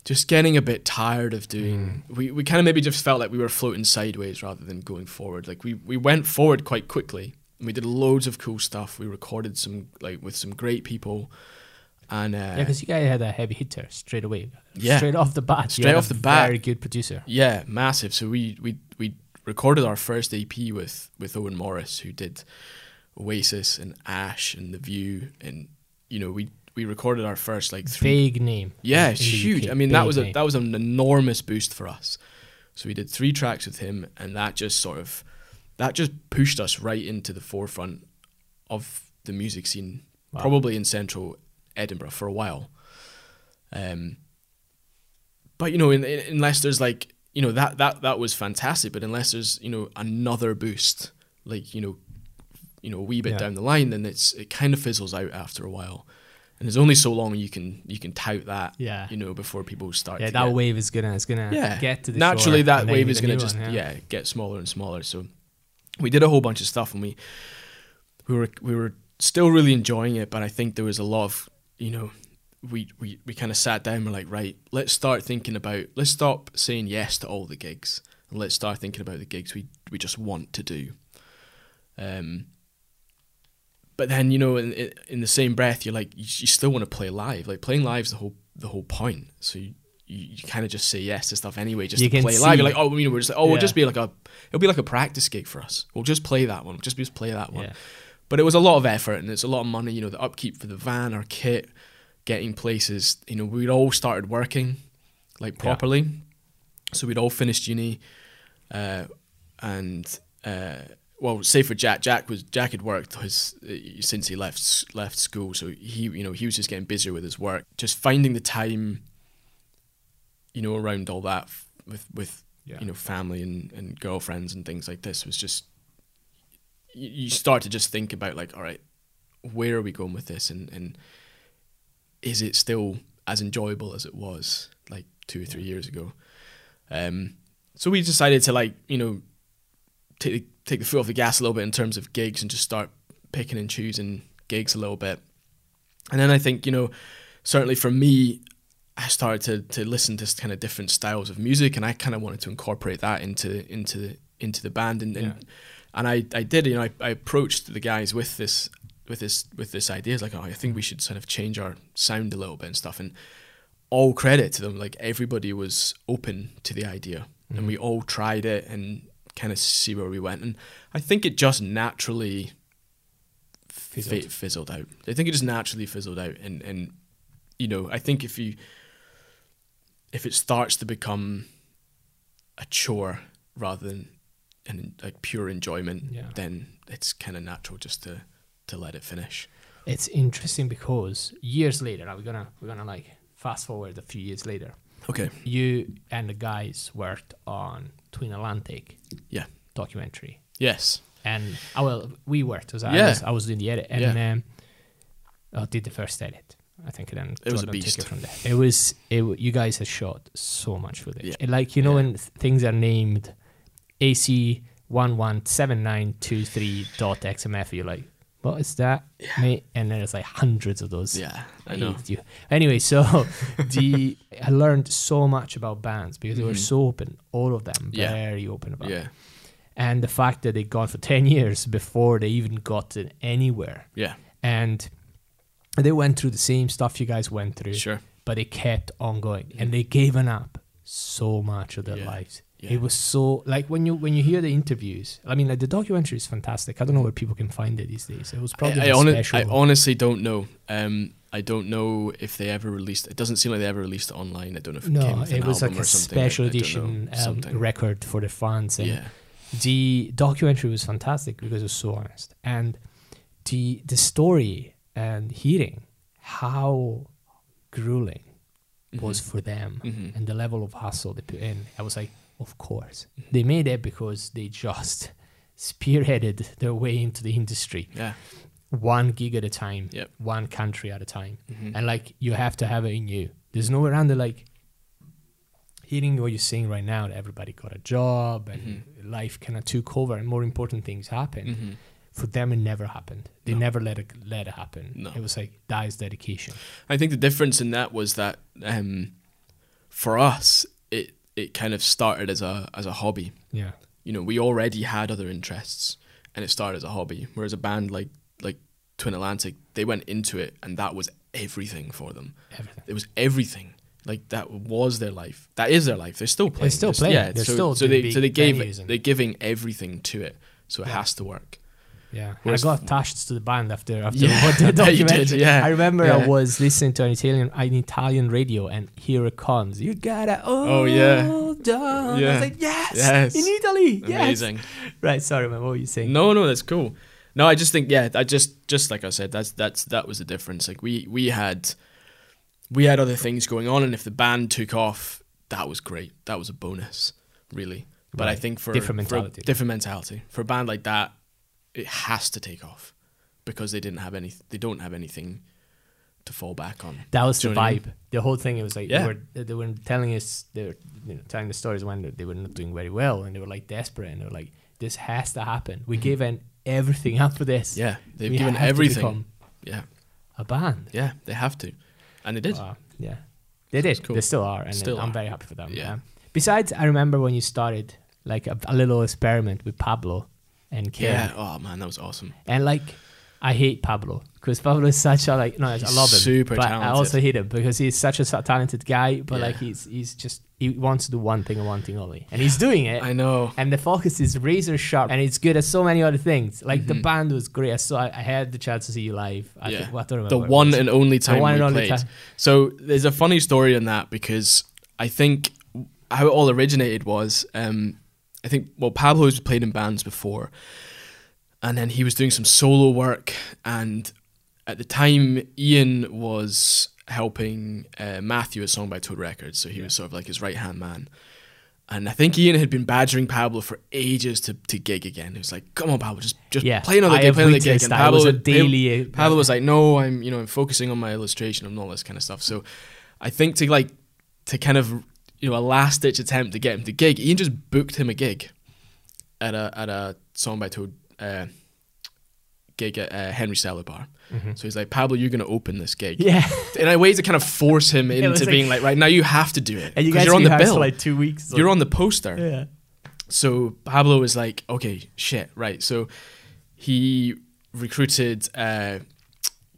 just getting a bit tired of doing we, we kind of maybe just felt like we were floating sideways rather than going forward like we, we went forward quite quickly and we did loads of cool stuff we recorded some like with some great people and uh, Yeah, because you guys had a heavy hitter straight away. Yeah. Straight off the bat. Straight off the bat. Very good producer. yeah massive so we we we recorded our first ep with with owen morris who did oasis and ash and the view and you know we we recorded our first like three Big name. Yeah, it's huge. I mean, that was a name. that was an enormous boost for us. So we did three tracks with him, and that just sort of that just pushed us right into the forefront of the music scene, Wow. probably in central Edinburgh for a while. Um, but you know, in, in, unless there's like you know that that that was fantastic, but unless there's you know another boost, like you know, you know a wee bit Yeah. down the line, then it's it kind of fizzles out after a while. And there's only so long you can you can tout that, Yeah. you know, before people start. Yeah, that get, wave is gonna is gonna yeah get to the naturally that wave is going to just one, yeah. get smaller and smaller so we did a whole bunch of stuff and we we were we were still really enjoying it but i think there was a lot of you know we we, we kind of sat down and we're like right let's start thinking about let's stop saying yes to all the gigs and let's start thinking about the gigs we we just want to do um but then you know in in the same breath you're like you, you still want to play live like playing live's the whole the whole point so you you, you kind of just say yes to stuff anyway just You to play live. You're see- like, oh, you know, we're just like, oh, we'll just be like a, it'll be like a practice gig for us. We'll just play that one. We'll just, just play that one. Yeah. But it was a lot of effort and it's a lot of money. You know, the upkeep for the van, our kit, getting places. You know, we'd all started working like properly, so we'd all finished uni, uh, and uh, well, say for Jack, Jack was Jack had worked his uh, since he left left school, so he you know he was just getting busier with his work, just finding the time. You know, around all that with with Yeah. you know family and, and girlfriends and things like this was just you, you start to just think about like all right where are we going with this and and is it still as enjoyable as it was like two or three years ago um so we decided to like you know take take the foot off the gas a little bit in terms of gigs and just start picking and choosing gigs a little bit and then i think you know certainly for me I started to, to listen to kind of different styles of music, and I kind of wanted to incorporate that into into the, into the band, and and, Yeah. and I, I did. You know, I, I approached the guys with this with this with this idea. It's like, oh, I think we should sort of change our sound a little bit and stuff. And all credit to them. Like everybody was open to the idea, and mm-hmm. we all tried it and kind of see where we went. And I think it just naturally Fizzled. fizzled, fizzled out. I think it just naturally fizzled out, and and you know, I think if you if it starts to become a chore rather than an like pure enjoyment, Yeah. then it's kind of natural just to to let it finish. It's interesting because years later, we're gonna we're gonna like fast forward a few years later. Okay. You and the guys worked on Twin Atlantic Yeah. documentary, Yes. and I well we worked I Yeah. was I was doing the edit and Yeah. um, I did the first edit. I think and then It was a beast. It from there. It was it. You guys had shot so much footage. Yeah. And like you know Yeah. when things are named AC one one seven nine two three dot XMF, you're like, what is that, mate? And then it's like hundreds of those. Yeah. I know. you. Anyway, so the I learned so much about bands because they were Mhm. so open, all of them, Yeah. very open about. it. Yeah. And the fact that they'd gone for ten years before they even got it anywhere, Yeah. and they went through the same stuff you guys went through, Sure. but they kept on going, and they gave up so much of their Yeah. lives. Yeah. It was so like when you when you hear the interviews. I mean, like the documentary is fantastic. I don't know where people can find it these days. It was probably I, I, a hone- special. I honestly don't know. Um, I don't know if they ever released. It doesn't seem like they ever released it online. I don't know if it came no, it was like a special don't know. edition um, record for the fans. And yeah. the documentary was fantastic because it was so honest, and the the story and hearing how grueling was for them Mhm. and the level of hustle they put in. I was like, of course, they made it because they just spearheaded their way into the industry, Yeah. one gig at a time, Yep. one country at a time, Mhm. and like you have to have it in you. There's no way around the like hearing what you're saying right now that everybody got a job and Mm-hmm. life kind of took over and more important things happened. Mhm. For them, it never happened. They No. never let it let it happen. No. It was like that is dedication. I think the difference in that was that um, for us, it it kind of started as a as a hobby. Yeah, You know, we already had other interests, and it started as a hobby. Whereas a band like like Twin Atlantic, they went into it, and that was everything for them. everything. It was everything. Like that was their life. That is their life. They're still playing. They're still playing. Yeah. They're so, still so doing they so they gave venues and... they're giving everything to it. So it Yeah. has to work. Yeah, Whereas- I got attached to the band after after Yeah, what the you did, documentary. yeah. I remember Yeah. I was listening to an Italian an Italian radio, and here it comes. You gotta Oh, yeah. hold on. I was like, yes, Yes. in Italy, yes. Amazing. Right, sorry, man. What were you saying? No, no, that's cool. No, I just think yeah, I just just like I said, that's that's that was the difference. Like we we had we had other things going on, and if the band took off, that was great. That was a bonus, really. But I think for Different for mentality. different mentality for a band like that, it has to take off because they didn't have any. They don't have anything to fall back on. That was the I vibe. The whole thing. It was like Yeah. they were they were telling us they were you know, telling the stories when they were not doing very well and they were like desperate and they were like this has to happen. We gave in everything up for this. Mm-hmm. Yeah, they've We given everything. Yeah, a band. yeah, they have to, and they did. Wow. yeah, they did. cool. They still are, and Still I'm are. very happy for them. Yeah. Yeah. Besides, I remember when you started like a, a little experiment with Pablo and Ken. yeah. Oh man, that was awesome. And like, I hate Pablo because Pablo is such a like no, I love him, super but I also hate him because he's such a talented guy. But like, he's he's just he wants to do one thing and one thing only, and he's doing it. I know. and the focus is razor sharp, and it's good at so many other things. Like the Mhm. band was great. I saw, I had the chance to see you live. I Yeah. think, what, I don't remember The one and only time one we and only played. time. So there's a funny story in that because I think how it all originated was um, I think well Pablo's played in bands before, and then he was doing some solo work, and at the time Ian was helping uh, Matthew at Song by Toad Records, so he was sort of like his right hand man. And I think Ian had been badgering Pablo for ages to, to gig again. He was like, "Come on, Pablo, just just Yeah, play another I gig, play another gig." And was Pablo, a daily. uh, Pablo was like, "No, I'm you know I'm focusing on my illustration and all this kind of stuff." So I think to like to kind of you know a last ditch attempt to get him to gig, Ian just booked him a gig at a at a song by Toad uh, gig at uh, Henry's Cellar Bar. Mhm. So he's like, "Pablo, you're gonna open this gig." yeah, In a way to kind of force him into like- being like, "Right now, you have to do it and you guys you're on the bill. for like two weeks. you're on the poster." Yeah. So Pablo was like, okay, shit, right. So he recruited uh,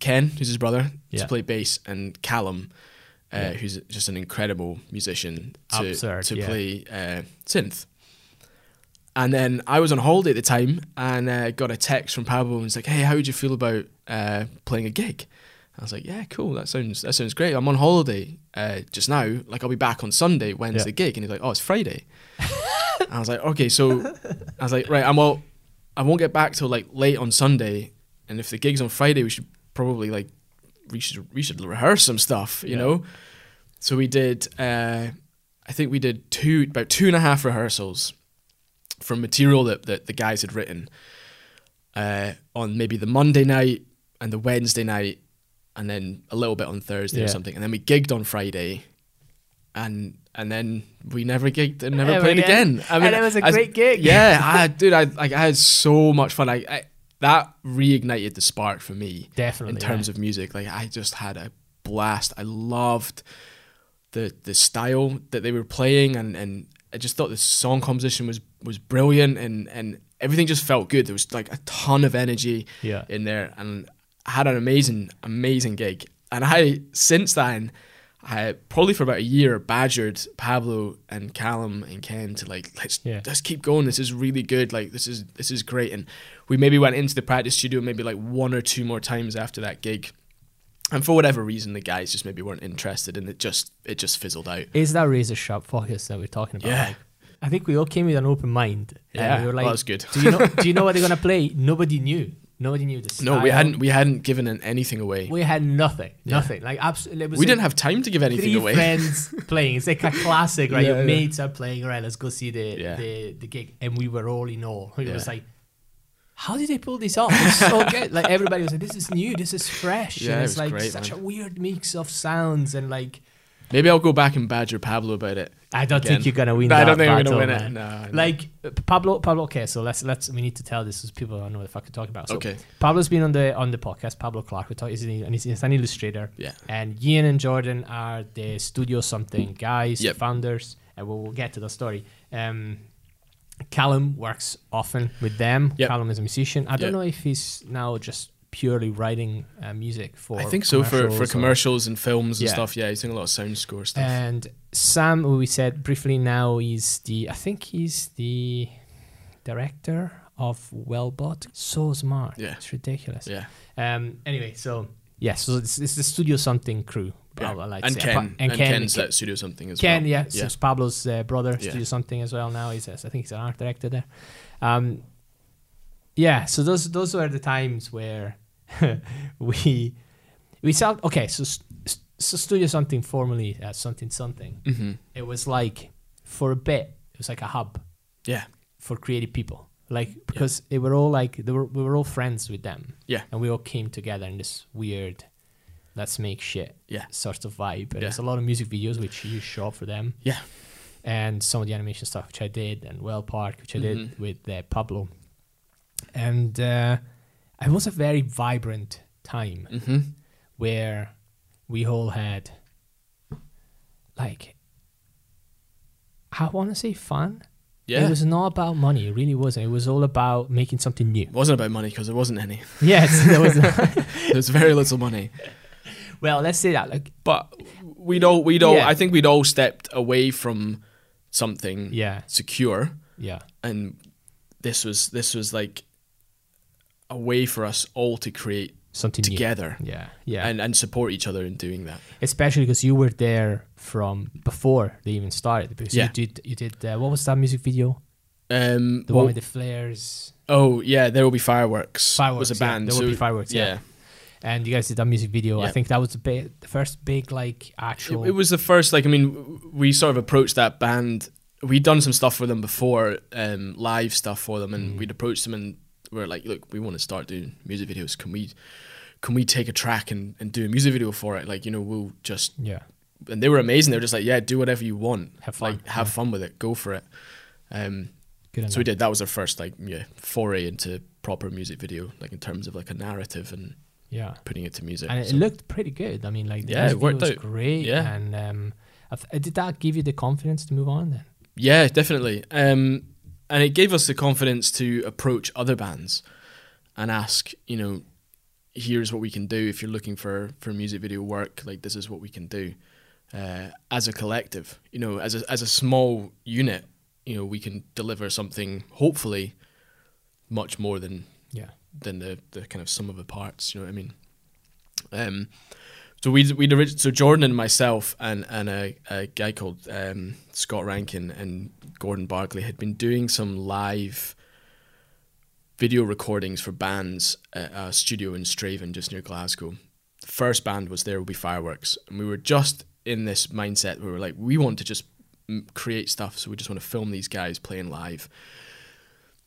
Ken, who's his brother, Yeah. to play bass, and Callum, uh, Yeah. who's just an incredible musician, to, Absurd, to yeah. play uh, synth. And then I was on holiday at the time and uh, got a text from Pablo and was like, hey, how would you feel about uh, playing a gig? I was like, yeah, cool. That sounds that sounds great. I'm on holiday uh, just now. Like, I'll be back on Sunday. When's Yeah. the gig? And he's like, oh, it's Friday. I was like, okay, so I was like, right, I'm well, I won't get back till like late on Sunday, and if the gig's on Friday, we should probably like we should we should rehearse some stuff, you Yeah. know. So we did, uh, I think we did two about two and a half rehearsals from material that that the guys had written uh, on maybe the Monday night and the Wednesday night, and then a little bit on Thursday or something, and then we gigged on Friday. And and then we never gigged and never Ever played again. again. I And it was a I- great gig. Yeah, I dude, I like I had so much fun. I, I that reignited the spark for me Definitely. in terms of music. Like I just had a blast. I loved the the style that they were playing, and and I just thought the song composition was was brilliant, and and everything just felt good. There was like a ton of energy yeah. in there, and I had an amazing amazing gig. And I since then. I probably for about a year badgered Pablo and Callum and Ken to like let's Yeah. let's keep going. This is really good. Like this is this is great. And we maybe went into the practice studio maybe like one or two more times after that gig. And for whatever reason, the guys just maybe weren't interested, and it just it just fizzled out. Is that razor sharp focus that we're talking about? Yeah. Like, I think we all came with an open mind. and Yeah, we were well, like, that's good. do you know? Do you know what they're gonna play? Nobody knew. Nobody knew the No, we hadn't we hadn't given anything away. We had nothing. Yeah. Nothing. Like absolutely. It We didn't have time to give anything away. friends playing. It's like a classic, right? Yeah, Your yeah. mates are playing. Right, let's go see the the, the gig, and we were all in awe. It was like. How did they pull this off? It's so good. Like everybody was like, "This is new. This is fresh." Yeah, and it it's was like great, such man. a weird mix of sounds and like. Maybe I'll go back and badger Pablo about it. I don't Again. think you're gonna win. I don't think I'm battle, gonna win man. it. No. Like Pablo, Pablo. Okay, so let's let's we need to tell this because people don't know what the fuck we're talking about. So okay, Pablo's been on the on the podcast. Pablo Clark, we talk, he's, an, and he's, he's an illustrator. yeah, And Ian and Jordan are the Studio Something guys, Yep. founders, and we'll, we'll get to the story. Um, Callum works often with them. Yep. Callum is a musician. I don't Yep. know if he's now just purely writing uh, music for. I think so for for commercials or- and films and Yeah. stuff. Yeah, he's doing a lot of sound score stuff. And Sam, who we said briefly now, is the I think he's the director of Wellbot. So smart. Yeah. It's ridiculous. yeah, Um. Anyway, so yeah, so it's, it's the Studio Something crew. yeah. Like and say. Ken and, Ken's at Studio Something as Ken, well. Ken, yeah, so it's Pablo's uh, brother, Yeah. Studio Something as well. Now he's, uh, I think he's an art director there. Um, yeah, so those those were the times where we we felt okay. So so Studio Something formerly as something something. Mm-hmm. It was like for a bit, it was like a hub Yeah. for creative people. Like because they were all like they were we were all friends with them. Yeah. And we all came together in this weird let's make shit Yeah. sort of vibe. And Yeah. there's a lot of music videos which you shot for them. Yeah. And some of the animation stuff which I did and Well Park which I did Mhm. with uh, Pablo. And uh, it was a very vibrant time Mm-hmm. where we all had like I want to say fun. Yeah. It was not about money. It really wasn't. It was all about making something new. It wasn't about money because there wasn't any. Yes, there was. There was very little money. well, let's say that. Like, But we'd all we'd all Yeah. I think we'd all stepped away from something yeah, secure yeah, and this was this was like a way for us all to create something together new. Yeah, yeah. and and support each other in doing that. Especially because you were there from before they even started. Because Yeah. you did, you did. Uh, what was that music video? Um The well- one with the flares. Oh yeah, there will be fireworks. Fireworks. was a yeah, band. There will so- be fireworks. Yeah. Yeah, And you guys did that music video. I think that was the, the first big like actual. it was the first. Like I mean, we sort of approached that band. We'd done some stuff for them before, um, live stuff for them, and Mm. we'd approached them and we are like, look, we want to start doing music videos. Can we? Can we take a track and, and do a music video for it? Like, you know, we'll just yeah. and they were amazing. They were just like, yeah, do whatever you want. Have fun. Like, have Yeah. fun with it. Go for it. Um, Good so we did. That was our first like yeah foray into proper music video, like in terms of like a narrative and Yeah. putting it to music. and it So- looked pretty good. I mean, like the Yeah, it worked was out. great. Yeah. and um, did that give you the confidence to move on then? yeah, definitely. Um, and it gave us the confidence to approach other bands and ask, you know, here's what we can do if you're looking for for music video work. Like this is what we can do uh, as a collective. You know, as a as a small unit. You know, we can deliver something hopefully much more than Yeah, than the the kind of sum of the parts. You know what I mean? Um, so we we so Jordan and myself and and a, a guy called um, Scott Rankin and Gordon Barkley had been doing some live video recordings for bands at a studio in Strathaven, just near Glasgow. The first band was There Will Be Fireworks, and we were just in this mindset. where We were like, we want to just mm, create stuff, so we just want to film these guys playing live.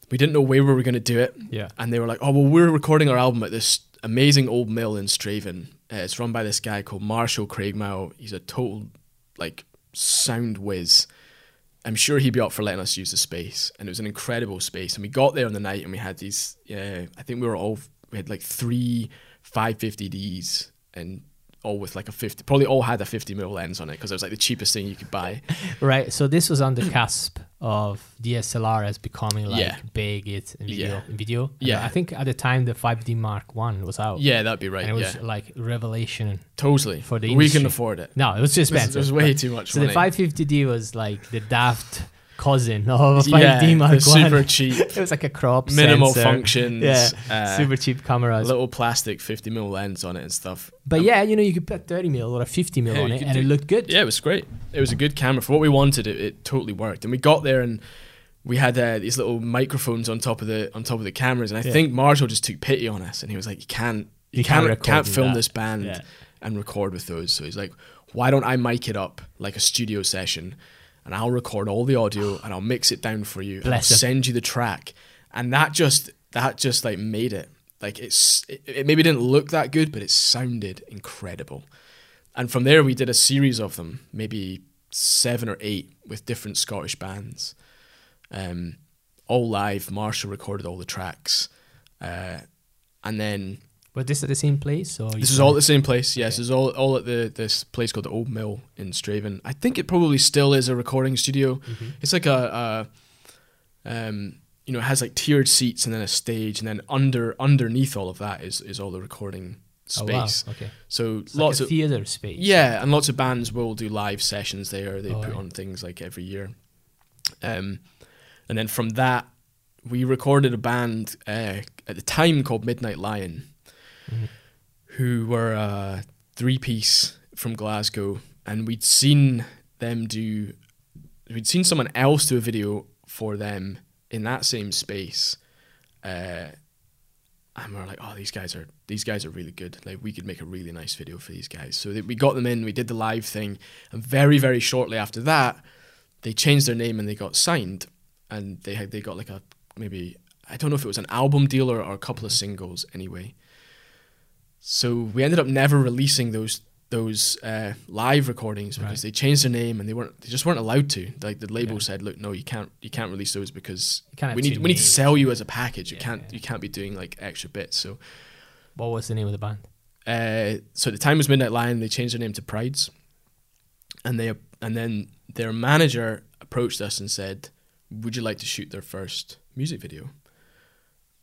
We didn't know where we were going to do it yeah, and they were like, "Oh well, we're recording our album at this amazing old mill in Strathaven. Uh, it's run by this guy called Marshall Craigmile. He's a total like sound whiz. I'm sure he'd be up for letting us use the space, and it was an incredible space. And we got there on the night, and we had these. Uh, I think we were all we had like three 550ds, and all with like a 50. Probably all had a 50 mil lens on it because it was like the cheapest thing you could buy. right. So this was on the cusp of DSLR as becoming like Yeah. big it in video. Yeah. In video. Yeah. I think at the time the 5D Mark One was out. Yeah, that'd be right. and it was yeah, like revelation. totally. for the we can afford it. No, it was too It expensive. it was way too much So money. the 550D was like the daft cousin of a 5D yeah, One. super cheap. it was like a crop minimal sensor. functions. Yeah, uh, super cheap cameras. little plastic 50 mil lens on it and stuff. But yeah, you know, you could put 30 mil or a 50 mil Yeah, on it and it looked good. Yeah, it was great. It was a good camera for what we wanted. It, it totally worked, and we got there and we had uh, these little microphones on top of the on top of the cameras. And I Yeah. think Marshall just took pity on us, and he was like, "You can't, you, You can't can't, can't film that." this band and record with those." So he's like, "Why don't I mic it up like a studio session?" And I'll record all the audio and I'll mix it down for you. and I'll send you the track, and that just that just like made it like it's it, it maybe didn't look that good, but it sounded incredible. And from there, we did a series of them, maybe seven or eight, with different Scottish bands, um, all live. Marshall recorded all the tracks, uh, and then But this at the same place? Or this is all at the same place. Yes, this is all all at the this place called the Old Mill in Strathaven. I think it probably still is a recording studio. Mhm. It's like a, a um, you know, it has like tiered seats and then a stage, and then under underneath all of that is is all the recording Oh, wow. space. Okay. So It's lots like a of theater space. yeah, and lots of bands will do live sessions there. They Oh, put right. on things like every year. Um, and then from that, we recorded a band uh, at the time called Midnight Lion, Mhm. who were a three piece from Glasgow, and we'd seen them do. We'd seen someone else do a video for them in that same space. Uh, and we are like, oh, these guys are these guys are really good. Like we could make a really nice video for these guys. So we got them in. We did the live thing, and very very shortly after that, they changed their name and they got signed, and they had they got like a maybe I don't know if it was an album deal or, or a couple of singles anyway. So we ended up never releasing those those uh, live recordings because Right. they changed their name and they weren't they just weren't allowed to. Like the label Yeah. said, look, no, you can't you can't release those because You we need we need to sell you as a package. You Yeah, can't yeah. you can't be doing like extra bits. So What was the name of the band? uh, so at the time was Midnight Lion. They changed their name to Prides, and they and then their manager approached us and said, "Would you like to shoot their first music video?"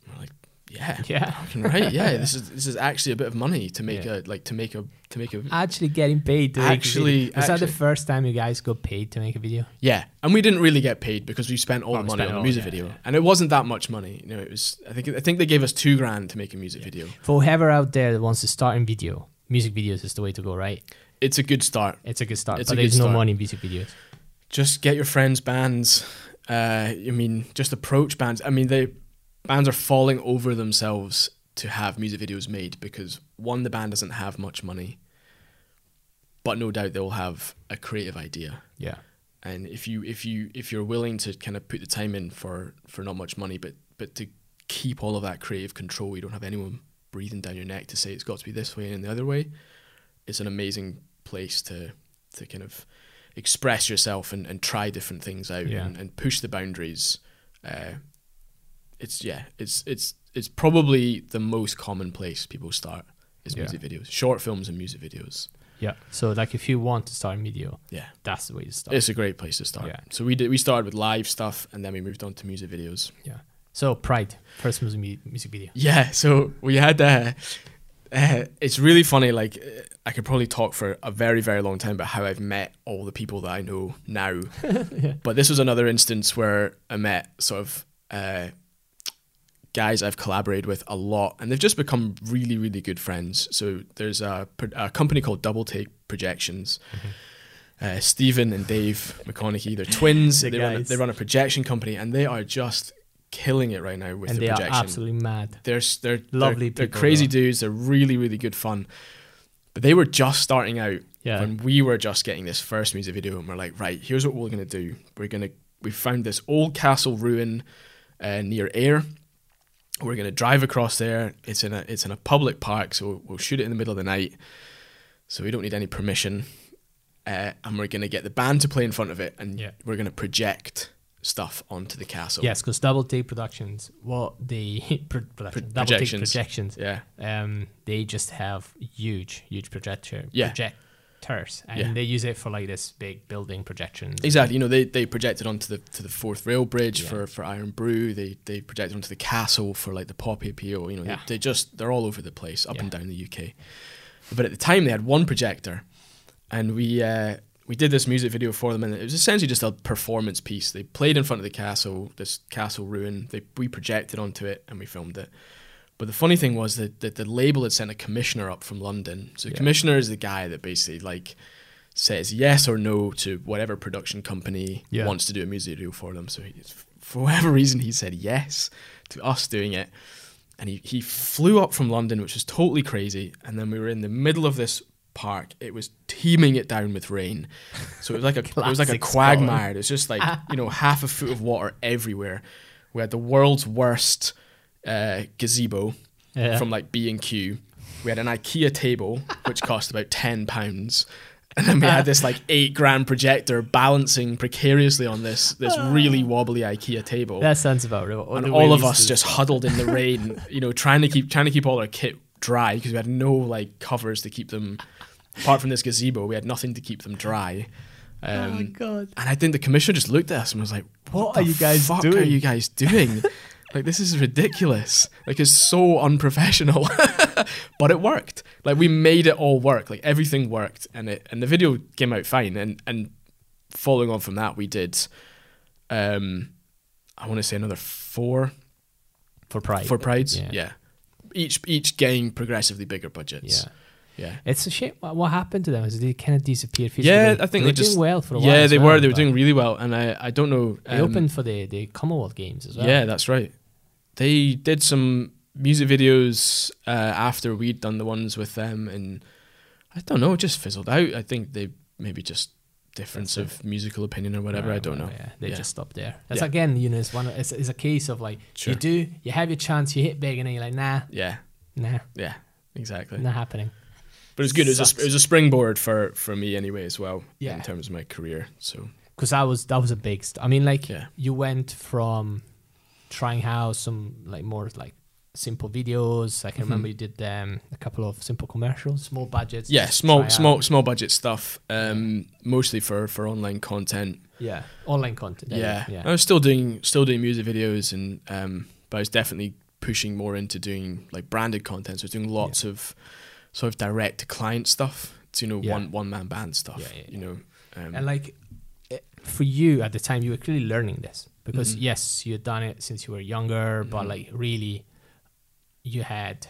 And we're like, "Yeah, Yeah. fucking right, yeah. This is this is actually a bit of money to make Yeah. a like to make a to make a Actually getting paid to make a Actually- video. Was that the first time you guys got paid to make a video? yeah." And we didn't really get paid because we spent all Oh, the money on the music yeah, video, yeah. and it wasn't that much money. You know, it was. I think I think they gave us two grand to make a music video. For whoever out there that wants to start in video, music videos is the way to go, right? It's a good start. It's a good start, It's but a good there's no money in music videos. just get your friends' bands. Uh, I mean, just approach bands. I mean, they bands are falling over themselves to have music videos made because one, the band doesn't have much money, but no doubt they'll have a creative idea. Yeah. And if you if you if you're willing to kind of put the time in for for not much money, but but to keep all of that creative control, you don't have anyone breathing down your neck to say it's got to be this way and the other way. It's an amazing place to to kind of express yourself and, and try different things out Yeah. and, and push the boundaries. Uh, it's yeah, it's it's it's probably the most common place people start is Yeah. music videos, short films and music videos. Yeah. So like if you want to start video, Yeah. that's the way to start. It's a great place to start. Yeah. So we did. We started with live stuff, and then we moved on to music videos. yeah. So Pride, first music music video. Yeah. So we had. Uh, uh, it's really funny. Like uh, I could probably talk for a very, very long time about how I've met all the people that I know now. But this was another instance where I met sort of uh, guys I've collaborated with a lot, and they've just become really, really good friends. So there's a, a company called Double Take Projections. Uh, Stephen and Dave McConaughey, they're twins. The they, run a, they run a projection company, and they are just killing it right now with and the they projection. are absolutely mad. They're they're Lovely They're, they're crazy dudes. They're really really good fun. But they were just starting out Yeah. when we were just getting this first music video, and we're like, right, here's what we're gonna do. We're gonna we found this old castle ruin uh, near Ayr. We're gonna drive across there. It's in a it's in a public park, so we'll shoot it in the middle of the night. So we don't need any permission. Uh, and we're gonna get the band to play in front of it, and Yeah. we're gonna project stuff onto the castle. Yes, because Double Take Productions, what the pro- production, Pro- Double Take projections. Yeah. um, they just have huge, huge projector Yeah. Projectors, and Yeah. they use it for like this big building projections. Exactly. You know, they, they projected onto the to the Forth rail bridge Yeah. for, for Irn-Bru. They they projected onto the castle for like the Poppy appeal. You know, Yeah. they, they just they're all over the place, up and down the UK. But at the time, they had one projector, and we uh, we did this music video for them, and it was essentially just a performance piece. They played in front of the castle, this castle ruin. They we projected onto it, and we filmed it. But the funny thing was that, that the label had sent a commissioner up from London. So the Yeah. commissioner is the guy that basically like says yes or no to whatever production company Yeah. wants to do a music video for them. So he, for whatever reason, he said yes to us doing it. And he, he flew up from London, which was totally crazy. And then we were in the middle of this park. It was teeming it down with rain. So it was like a it was like a quagmire. It was just like, you know, half a foot of water everywhere. We had the world's worst uh, gazebo Yeah. from like B and Q. We had an IKEA table which cost about ten pounds, and then we had this like eight grand projector balancing precariously on this this really wobbly IKEA table, that sounds about right. and all of us just huddled in the rain, you know, trying to keep trying to keep all our kit dry because we had no like covers to keep them. Apart from this gazebo, we had nothing to keep them dry. oh my Um, god! and I think the commissioner just looked at us and was like, What the are you guys fuck are you guys doing? like this is ridiculous. Like it's so unprofessional." but it worked. Like we made it all work. Like everything worked and it and the video came out fine and and following on from that we did um I want to say another 4 For Pride. for prides. Yeah. Yeah. Each each getting progressively bigger budgets. Yeah. Yeah. It's a shame. What what happened to them? Is they kind of disappeared? Yeah. I think they they just doing well for a while. Yeah, they well, were. They were doing really well, and I, I don't know. They um, opened for the the Commonwealth Games as well. Yeah, that's right. They did some music videos uh, after we'd done the ones with them, and I don't know, it just fizzled out. I think they maybe just difference That's of musical opinion or whatever. Right, I don't know. Yeah, they Yeah. just stop there. That's Yeah. again, you know, it's one. It's, it's a case of like Sure. you do, you have your chance, you hit big, and then you're like, nah, Yeah, nah, yeah, exactly. not happening. But it's good. It was, a, it was a springboard for for me anyway as well. Yeah. in terms of my career. So Because that was that was a big. St- I mean, like Yeah. you went from trying out some like more like simple videos. I can remember Mhm. you did um, a couple of simple commercials, small budgets. yeah, small small out. small budget stuff. Um, mostly for for online content. Yeah, online content. Yeah. yeah. I was still doing still doing music videos and um, but I was definitely pushing more into doing like branded content. So I was doing lots of sort of direct to client stuff. To, you know, Yeah. one one man band stuff. Yeah, yeah, You know, um, And like eh, for you at the time, you were clearly learning this because Mhm. yes, you had done it since you were younger, but Mhm. like really, you had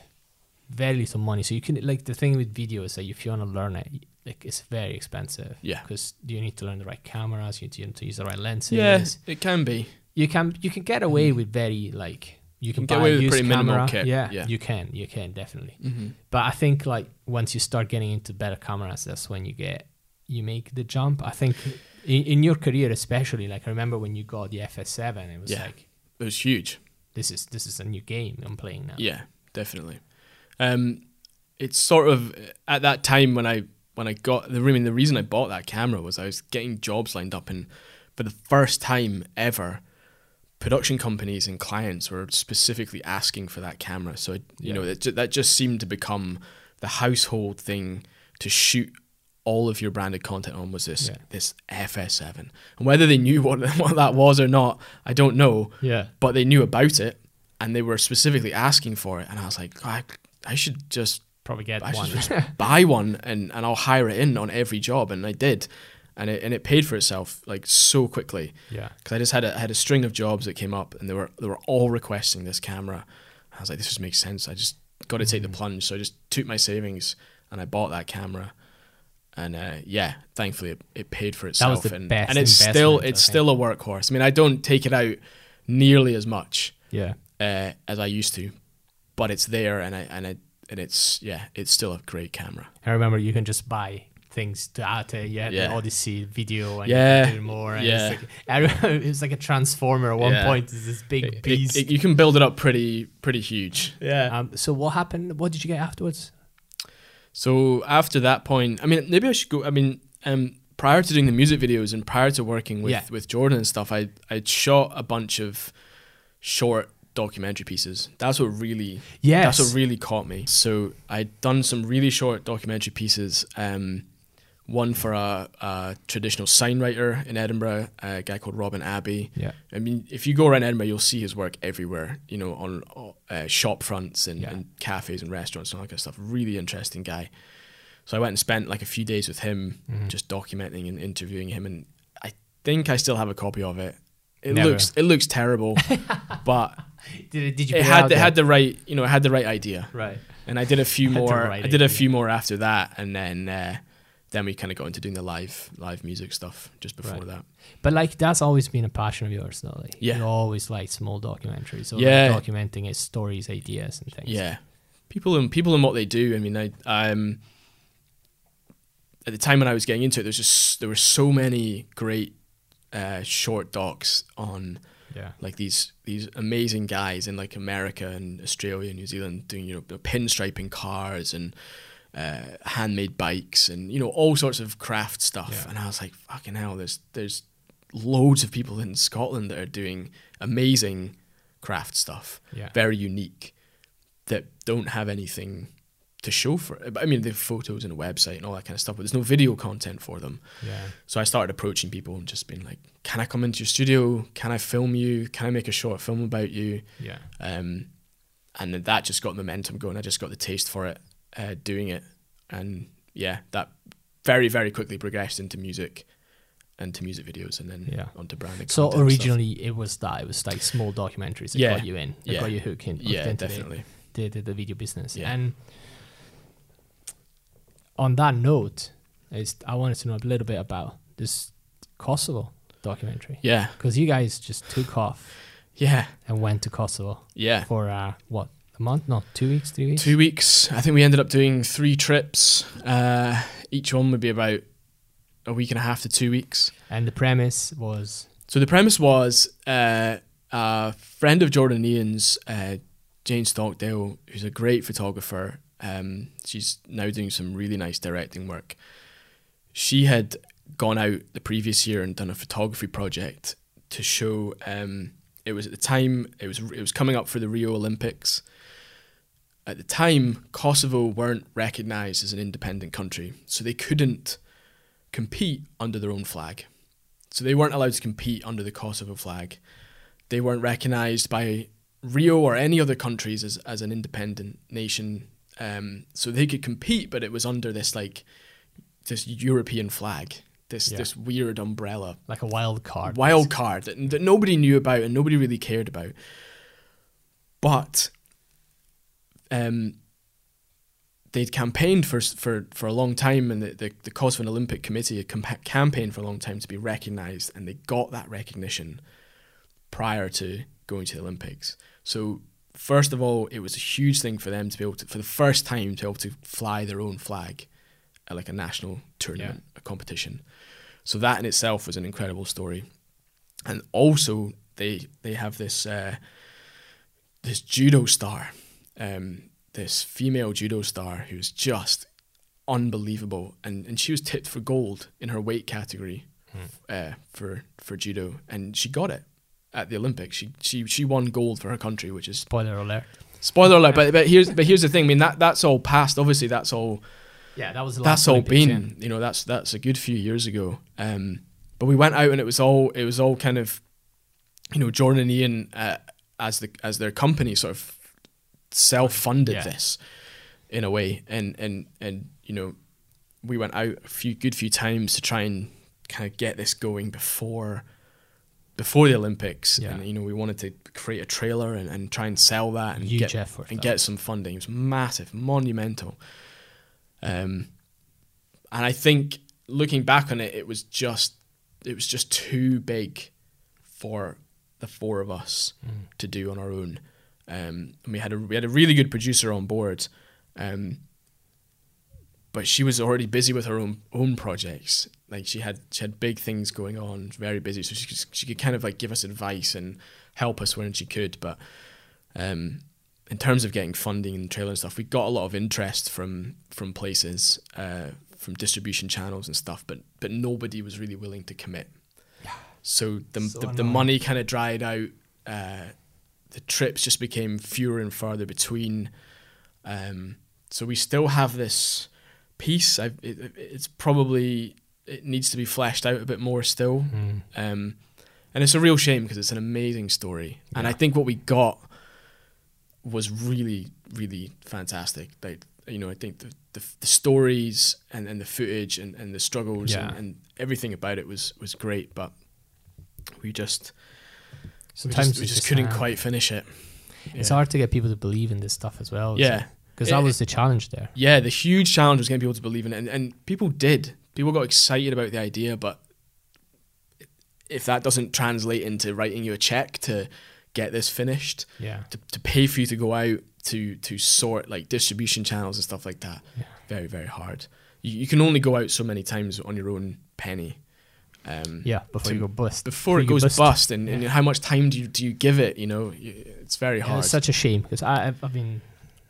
very little money. So you can like the thing with video is that if you want to learn it, like it's very expensive. Yeah. because you need to learn the right cameras, you need to use the right lenses. yeah, it can be. you can you can get away with very like you can Mm. Get buy away with pretty minimal kit, Yeah, yeah. you can, you can definitely. Mm-hmm. But I think like once you start getting into better cameras, that's when you get you make the jump. I think in, in your career especially, like I remember when you got the FS7, it was Yeah. like It was huge. this is this is a new game I'm playing now. Yeah, definitely. Um, it's sort of at that time when I when I got the I mean the reason I bought that camera was I was getting jobs lined up and for the first time ever, production companies and clients were specifically asking for that camera. So it, you Yeah. know that that just seemed to become the household thing to shoot all of your branded content on was this Yeah. this FS7 and whether they knew what what that was or not I don't know Yeah. but they knew about it and they were specifically asking for it and i was like I, I should just Probably get I one. should just buy one and, and i'll hire it in on every job and i did and it, and it paid for itself like so quickly yeah. because i just had a, I had a string of jobs that came up and they were they were all requesting this camera i was like this just makes sense i just got to take the Mhm. plunge so i just took my savings and i bought that camera and uh, yeah, thankfully it, it paid for That itself, was the and, best and it's still it's still a workhorse. I mean, I don't take it out nearly as much, Yeah. uh, as I used to, but it's there, and I and I and it's yeah, it's still a great camera. I remember you can just buy things to add to yeah, Yeah. the Odyssey video and Yeah. do more. And Yeah. It's like, I remember it was like a transformer at one Yeah. point. It's this big It- it- beast. it- you can build it up pretty pretty huge. yeah. Um, so what happened? What did you get afterwards? So after that point, I mean, maybe I should go. I mean, um, prior to doing the music videos and prior to working with Yeah. with Jordan and stuff, I I'd shot a bunch of short documentary pieces. That's what really Yes. That's what really caught me. So I'd done some really short documentary pieces. Um, one for a, a traditional sign writer in Edinburgh, a guy called Robin Abbey. yeah. I mean, if you go around Edinburgh, you'll see his work everywhere. You know, on uh, shop fronts and, Yeah. and cafes and restaurants and all that kind of stuff. Really interesting guy. So I went and spent like a few days with him, Mhm. just documenting and interviewing him. And I think I still have a copy of it. It Never. looks it looks terrible, but Did, it, did you it had it had the right you know it had the right idea. right. And I did a few more. right I did a few more after that, and then uh, then we kind of got into doing the live live music stuff just before Right. that. But like that's always been a passion of yours, though. Like, Yeah. you always like small documentaries. So Yeah. like documenting his stories, ideas, and things. Yeah, people and people and what they do. I mean, I um at the time when I was getting into it, there's just there were so many great uh, short docs on yeah, like these these amazing guys in like America and Australia and New Zealand doing you know pinstriping cars and uh, handmade bikes and you know all sorts of craft stuff. Yeah. And I was like, fucking hell, there's there's loads of people in Scotland that are doing amazing craft stuff, yeah. very unique, that don't have anything to show for it. But I mean, they have photos and a website and all that kind of stuff, but there's no video content for them. yeah. So I started approaching people and just being like, "Can I come into your studio? Can I film you? Can I make a short film about you?" Yeah. Um, and that just got momentum going. I just got the taste for it, uh, doing it, and yeah, that very very quickly progressed into music, and to music videos, and then Yeah. onto branding. So and stuff. originally it was that it was like small documentaries that Yeah. got you in, that Yeah. got you hooked in, yeah, definitely. The, the, the video business. Yeah. And on that note, is I wanted to know a little bit about this Kosovo documentary Yeah, because you guys just took off yeah, and went to Kosovo yeah, for uh, what A month? No, two weeks, three weeks. Two weeks. I think we ended up doing three trips. Uh, each one would be about a week and a half to two weeks. And the premise was So the premise was uh, a friend of Jordan Ian's, uh, Jane Stockdale, who's a great photographer. Um, she's now doing some really nice directing work. She had gone out the previous year and done a photography project to show. Um, it was at the time it was it was coming up for the Rio Olympics. At the time, Kosovo weren't recognised as an independent country, so they couldn't compete under their own flag. So they weren't allowed to compete under the Kosovo flag. They weren't recognised by Rio or any other countries as, as an independent nation. Um, so they could compete, but it was under this like this European flag, this Yeah. this weird umbrella like a wild card. wild card that, that nobody knew about and nobody really cared about. But um, they'd campaigned for for for a long time, and the the, the Kosovan Olympic Committee had campa- campaigned for a long time to be recognised, and they got that recognition prior to going to the Olympics. So first of all, it was a huge thing for them to be able to, for the first time, to be able to fly their own flag at like a national tournament, a competition. So that in itself was an incredible story, and also they they have this uh, this judo star, um, this female judo star who was just unbelievable, and and she was tipped for gold in her weight category uh, for for judo, and she got it at the Olympics. She she she won gold for her country, which is Spoiler alert. spoiler alert. But but here's but here's the thing. I mean that that's all past. Obviously, that's all Yeah, that was that's all been you know that's that's a good few years ago um but we went out and it was all it was all kind of you know jordan and ian uh, as the as their company sort of self-funded Yeah. this in a way and and and you know we went out a few good few times to try and kind of get this going before before the olympics Yeah. and you know we wanted to create a trailer and, and try and sell that and Huge get effort. and that get some funding. It was massive, monumental. Um, and I think looking back on it, it was just it was just too big for the four of us Mm. to do on our own. Um, and we had a we had a really good producer on board, um, but she was already busy with her own own projects. Like she had she had big things going on, very busy. So she could, she could kind of like give us advice and help us when she could. But um, in terms of getting funding and trailer and stuff, we got a lot of interest from from places, uh, from distribution channels and stuff. But but nobody was really willing to commit. So the So the, the money kind of dried out. Uh, the trips just became fewer and farther between. Um, so we still have this piece. I, it, it's probably it needs to be fleshed out a bit more still. Mm. Um, and it's a real shame because it's an amazing story. And I think what we got was really, really fantastic. Like, you know, I think the, the, the stories and, and the footage and, and the struggles Yeah. and, and everything about it was, was great, but we just, we Sometimes just, we just couldn't hard. quite finish it. It's hard to get people to believe in this stuff as well. Yeah. because that was the challenge there. Yeah, the huge challenge was getting people to believe in it, and, and people did. People got excited about the idea, but if that doesn't translate into writing you a check to get this finished, Yeah, to, to pay for you to go out to to sort like distribution channels and stuff like that, Yeah. very very hard. You, you can only go out so many times on your own penny. Um, yeah. Before you to- go bust. Before it goes bust. bust, and, and how much time do you do you give it? You know, it's very Yeah, hard. it's such a shame because I, I've- I mean,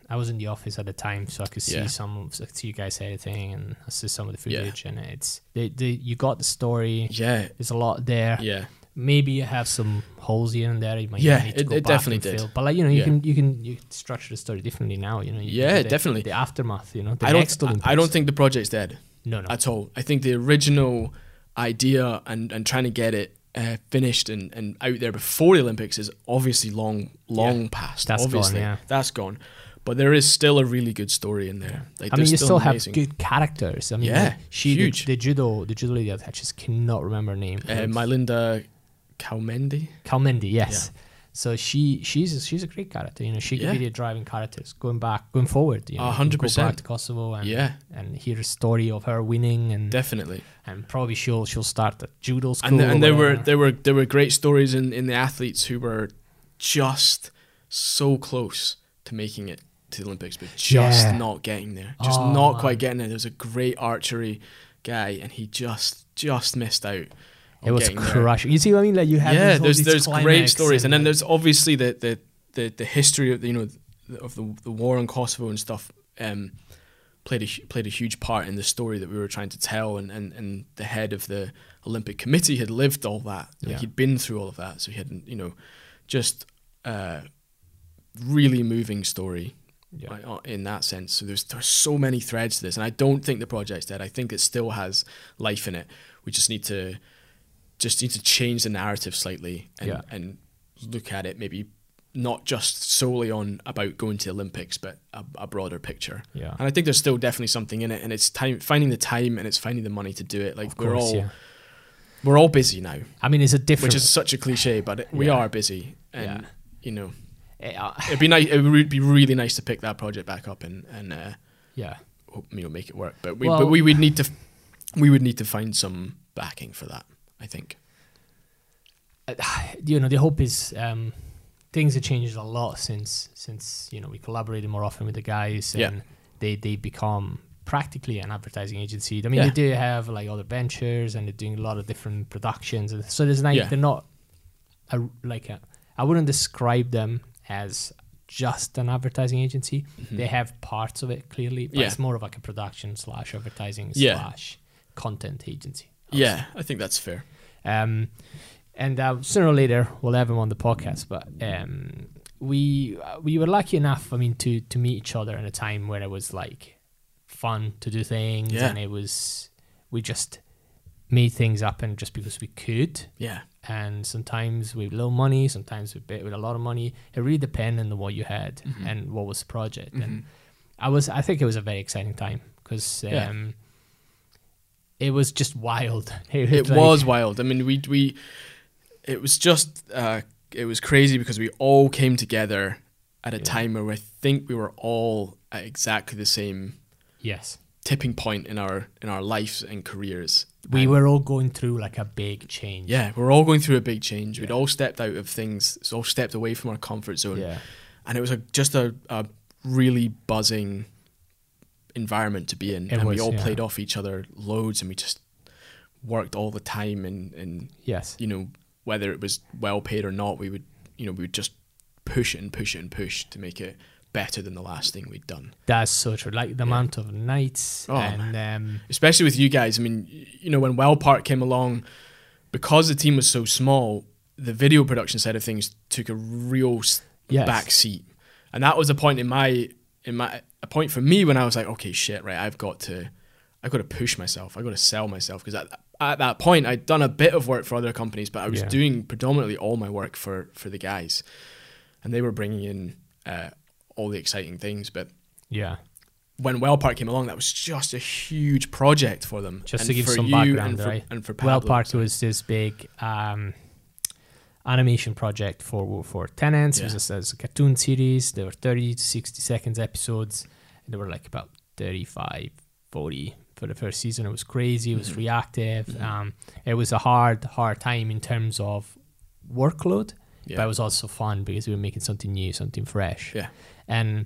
I was in the office at the time, so I could see Yeah. some, of, I could see you guys editing, and I see some of the Yeah. footage, and it's they, they, you got the story. yeah, There's a lot there. yeah, Maybe you have some holes here and there. You might Yeah, need to it- go it back definitely and did. fill. But like you know, you Yeah. can you can you can structure the story differently now. You know. You Yeah, the- definitely. The aftermath. You know. The I don't. I, I don't think the project's dead. No, no. at all. I think the original idea and, and trying to get it uh, finished and, and out there before the Olympics is obviously long long past. That's gone, obviously, yeah. that's gone. But there is still a really good story in there. Like, I mean, you still have good characters. I mean, Yeah, she the- huge. The, judo, the judo lady. I just cannot remember her name. Uh, Majlinda Kelmendi. Kelmendi, yes. So she she's she's a great character. You know, she could Yeah. be the driving characters going back, going forward. You know, A hundred go back percent. to Kosovo and Yeah, and hear a story of her winning and definitely. and probably she'll she'll start at judo school. And, the, and there were there were there were great stories in, in the athletes who were just so close to making it to the Olympics, but just Yeah. not getting there. Just Oh, not man. quite getting there. There was a great archery guy, and he just just missed out. It was getting there. crushing. You see what I mean? Like you have yeah, these- there's there's great stories, and then like- there's obviously the the the, the history of the, you know of the the war in Kosovo and stuff. Um, played a played a huge part in the story that we were trying to tell, and and, and the head of the Olympic Committee had lived all that. Like, Yeah. he'd been through all of that, so he had you know just uh, really moving story Yeah. uh, in that sense. So there's there's so many threads to this, and I don't think the project's dead. I think it still has life in it. We just need to just need to change the narrative slightly and Yeah. and look at it maybe not just solely on about going to the Olympics, but a, a broader picture. Yeah. And I think there's still definitely something in it, and it's time finding the time and it's finding the money to do it. Like Of we're all yeah. we're all busy now, I mean, it's a different. which is such a cliche, but it, we Yeah. are busy, and Yeah. you know Uh, it'd be nice. It would be really nice to pick that project back up and and. Uh, yeah. hope, you know make it work. But we Well- but we would need to we would need to find some backing for that. I think. you know the hope is um, things have changed a lot since since you know we collaborated more often with the guys and Yeah. they they become practically an advertising agency. I mean Yeah. they do have like other ventures and they're doing a lot of different productions and so there's like Yeah. they're not a, like a I wouldn't describe them as just an advertising agency. They have parts of it clearly, but Mm-hmm. Yeah. it's more of like a production slash advertising slash content agency. Yeah, I think that's fair. um, and uh, sooner or later we'll have him on the podcast. But um, we uh, we were lucky enough, I mean, to to meet each other in a time where it was like fun to do things, Yeah. and it was we just made things up, and just because we could. Yeah, And sometimes with little money, sometimes with bit with a lot of money. It really depended on what you had Mm-hmm. and what was the project. And I was, I think it was a very exciting time because um, Yeah. It was just wild. It, it like- was wild. I mean, we we it was just uh, it was crazy because we all came together at a Yeah. time where I think we were all at exactly the same yes. tipping point in our in our lives and careers. we And- were all going through like a big change. yeah, we're all going through a big change. We'd all stepped out of things, so all stepped away from our comfort zone. Yeah. and it was a, just a, a really buzzing environment to be in It and we all yeah. played off each other loads and we just worked all the time and, and Yes. you know whether it was well paid or not we would you know we would just push it and push it and push to make it better than the last thing we'd done That's so true. Like the amount of nights Oh, and um, especially with you guys i mean you know when well park came along because the team was so small the video production side of things took a real Yes. back seat and that was a point in my in my a point for me when i was like okay shit right i've got to i've got to push myself i've got to sell myself because at, at that point i'd done a bit of work for other companies but i was Yeah. doing predominantly all my work for for the guys and they were bringing in uh, all the exciting things but yeah. when Well Park came along, that was just a huge project for them. Just And to give some background, and for, right? And for Well Pablo, Park so- was this big um, animation project for for Tennent's. It was Yeah. a, was a cartoon series. There were 30 to 60 seconds episodes. And there were like about 35, 40 for the first season. It was crazy. It was Mhm. reactive. Mhm. Um, it was a hard, hard time in terms of workload. yeah. but it was also fun because we were making something new, something fresh. Yeah. And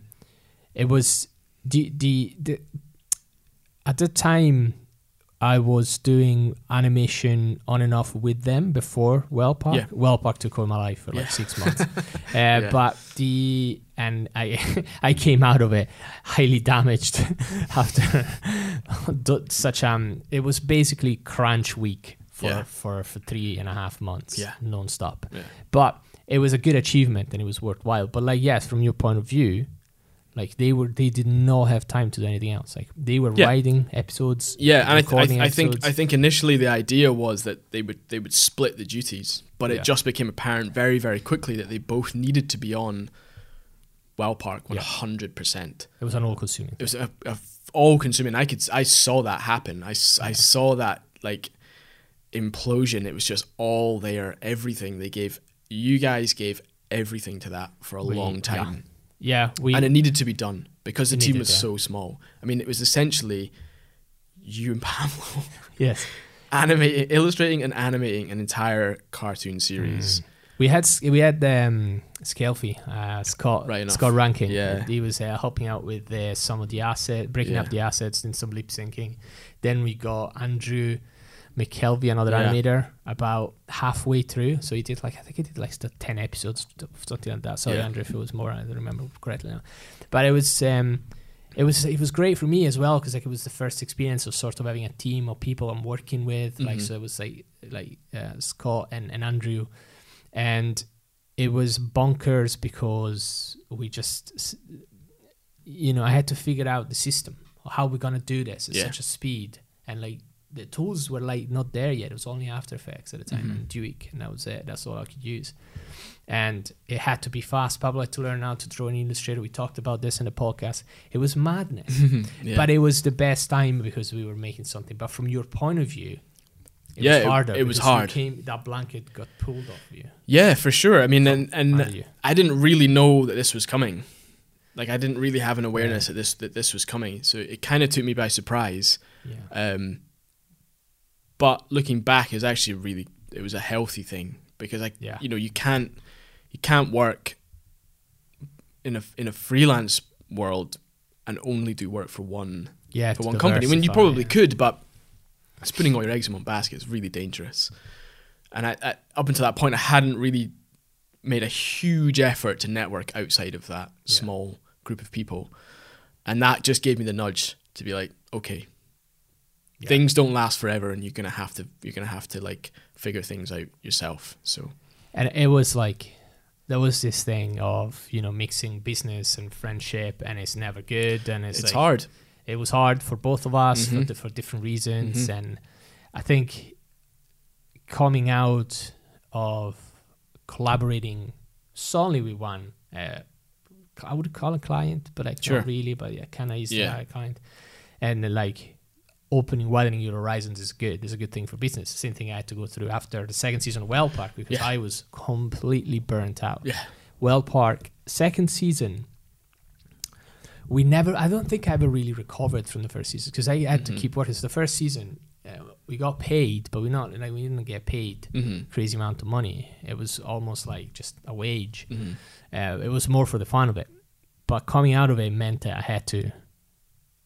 it was the the, the at the time I was doing animation on and off with them before Well Park. Yeah. Well Park took over my life for like Yeah. six months. uh, But the and I I came out of it highly damaged after such um it was basically crunch week for Yeah. for for three and a half months Yeah. non-stop Yeah. but it was a good achievement and it was worthwhile but like yes from your point of view like they were they did not have time to do anything else like they were Yeah. writing episodes Yeah, and I, th- I, th- I think. I think initially the idea was that they would they would split the duties, but Yeah. it just became apparent very very quickly that they both needed to be on Well Park hundred percent. it was an all consuming It was a, a all consuming. I could I saw that happen. I, s- I saw that like implosion. It was just all there, everything they gave. You guys gave everything to that for a We- long yeah. time. Yeah we and it needed to be done because the team was yeah. so small. I mean, it was essentially you and Pablo yes animating, illustrating, and animating an entire cartoon series. We had we had um, Scalfy, uh, Scott Right. Scott Rankin. Yeah. he was uh, helping out with uh, some of the assets, breaking up the assets and some lip syncing. Then we got Andrew McKelvey, another Yeah. animator, about halfway through. So he did like I think he did like ten episodes, something like that. Sorry, Yeah. Andrew, if it was more, I don't remember correctly now. But it was. Um, it was it was great for me as well because like it was the first experience of sort of having a team of people I'm working with like Mhm. so it was like like uh, Scott and, and Andrew and it was bonkers because we just you know I had to figure out the system how we're gonna do this at Yeah. such a speed and like the tools were like not there yet it was only After Effects at the time Mhm. and Duik and that was it that's all I could use and it had to be fast Pablo had to learn how to draw in Illustrator we talked about this in the podcast it was madness yeah. but it was the best time because we were making something. But from your point of view, it Yeah, was it- harder. it was hard. Came, that blanket got pulled off you. yeah, for sure. I mean, and, and Out of you. I didn't really know that this was coming. Like I didn't really have an awareness that this that this was coming. So it kind of took me by surprise. Yeah. Um, but looking back, is actually really it was a healthy thing because like Yeah. you know you can't you can't work in a in a freelance world and only do work for one Yeah. for one company. I mean, you probably yeah. could, but it's putting all your eggs in one basket is really dangerous. And I, I, up until that point, I hadn't really made a huge effort to network outside of that Yeah. small group of people, and that just gave me the nudge to be like, okay, Yeah. things don't last forever, and you're gonna have to you're gonna have to like figure things out yourself. So And it was like there was this thing of you know mixing business and friendship, and it's never good, and it's, it's, like, hard. It was hard for both of us for, Mhm. di- for different reasons, Mhm. and I think coming out of collaborating solely with one, uh, I would call a client, but I Sure. not really, but yeah, kind of is Yeah. a client, and like opening, widening your horizons is good. It's a good thing for business. Same thing I had to go through after the second season of Well Park because Yeah. I was completely burnt out. Yeah. Well Park second season. We never. I don't think I ever really recovered from the first season because I had to Mhm. keep working. So the first season, uh, we got paid, but we not like we didn't get paid Mm-hmm. crazy amount of money. It was almost like just a wage. Mm-hmm. Uh, it was more for the fun of it. But coming out of it meant that I had to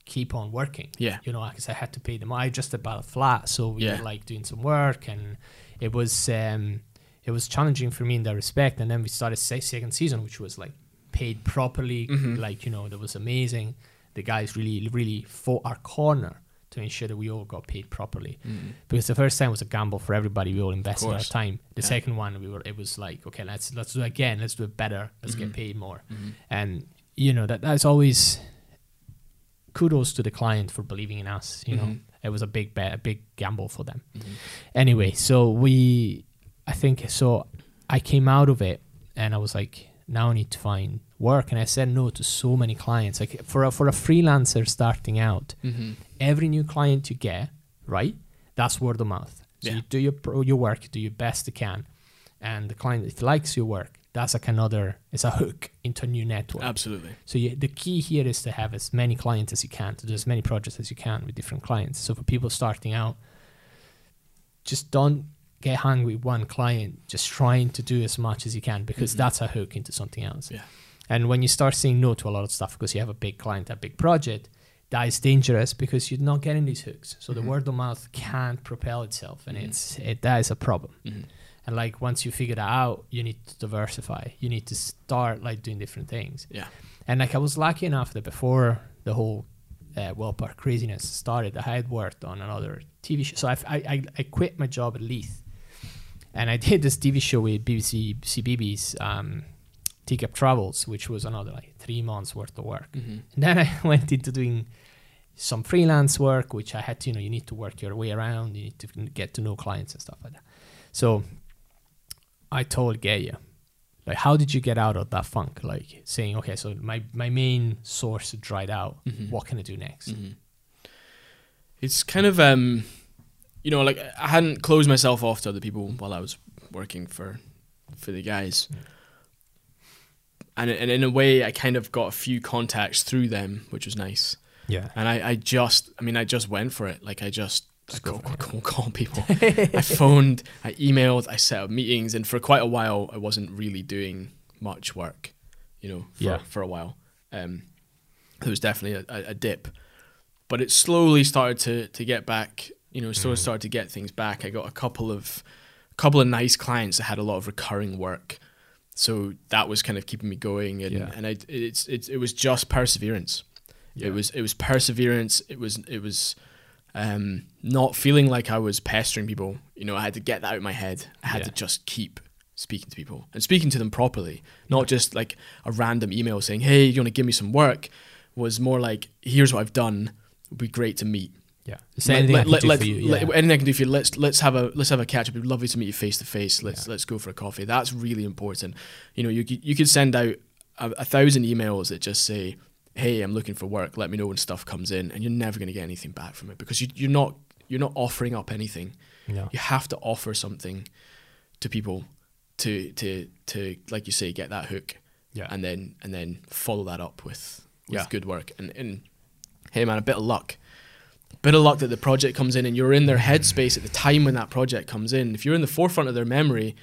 keep on working. Yeah. You know, because I had to pay them. I just about a flat, so we Yeah. were like doing some work, and it was um, it was challenging for me in that respect. And then we started se- second season, which was like paid properly. Mhm. Like you know, that was amazing. The guys really really fought our corner to ensure that we all got paid properly Mm-hmm. because the first time was a gamble for everybody. We all invested our time. The Yeah. second one, we were it was like, okay, let's let's do it again. Let's do it better. Let's get Mhm. paid more. Mm-hmm. And you know that that's always kudos to the client for believing in us. You know, Mhm. it was a big bet, a big gamble for them. Mm-hmm. Anyway, so we, I think so. I came out of it and I was like, now I need to find work, and I said no to so many clients. Like for a, for a freelancer starting out, Mm-hmm. every new client you get, right? That's word of mouth. So Yeah. you do your pro- your work, you do your best you can, and the client if likes your work, that's like another. It's a hook into a new network. Absolutely. So you, the key here is to have as many clients as you can, to do as many projects as you can with different clients. So for people starting out, just don't get hung with one client. Just trying to do as much as you can because Mhm. that's a hook into something else. Yeah. And when you start saying no to a lot of stuff because you have a big client, a big project, that is dangerous because you're not getting these hooks. So Mhm. the word of mouth can't propel itself, and Mhm. it's it, that is a problem. And like once you figure that out, you need to diversify. You need to start like doing different things. Yeah. And like I was lucky enough that before the whole uh, well park craziness started, I had worked on another TV show. So I, I, I, I quit my job at Leith, and I did this TV show with BBC CBeebies um, Teacup Travels, which was another like three months worth of work. Mm-hmm. And then I went into doing some freelance work, which I had to, you know, you need to work your way around. You need to get to know clients and stuff like that. So I told Gaia, like, how did you get out of that funk? Like saying, okay, so my, my main source dried out. Mhm. What can I do next? hmm It's kind of um, you know, like I hadn't closed myself off to other people while I was working for for the guys, Yeah. and and in a way, I kind of got a few contacts through them, which was nice. Yeah. And I I just, I mean, I just went for it. Like I just I go cold, call people. I phoned, I emailed, I set up meetings, and for quite a while, I wasn't really doing much work. You know, for, Yeah. for a while. Um, there was definitely a, a, a dip, but it slowly started to to get back. You know, slowly Mm. started to get things back. I got a couple of a couple of nice clients that had a lot of recurring work, so that was kind of keeping me going. And Yeah. and I it's, it's it was just perseverance. Yeah. It was it was perseverance. It was it was um, not feeling like I was pestering people. You know, I had to get that out of my head. I had Yeah. to just keep speaking to people and speaking to them properly, not just like a random email saying, "Hey, you want to give me some work?" Was more like, "Here's what I've done. It'd be great to meet." Yeah. Is anything I can do let- for you? let- Yeah. anything I can do for you. Let's let's have a let's have a catch up. It'd be lovely to meet you face to face. Let's Yeah. let's go for a coffee. That's really important. You know, you could, you could send out a, a thousand emails that just say, "Hey, I'm looking for work. Let me know when stuff comes in," and you're never going to get anything back from it because you, you're not you're not offering up anything. No. You have to offer something to people to to to like you say get that hook Yeah. and then and then follow that up with with Yeah. good work and and hey man a bit of luck bit of luck that the project comes in and you're in their headspace at the time when that project comes in if you're in the forefront of their memory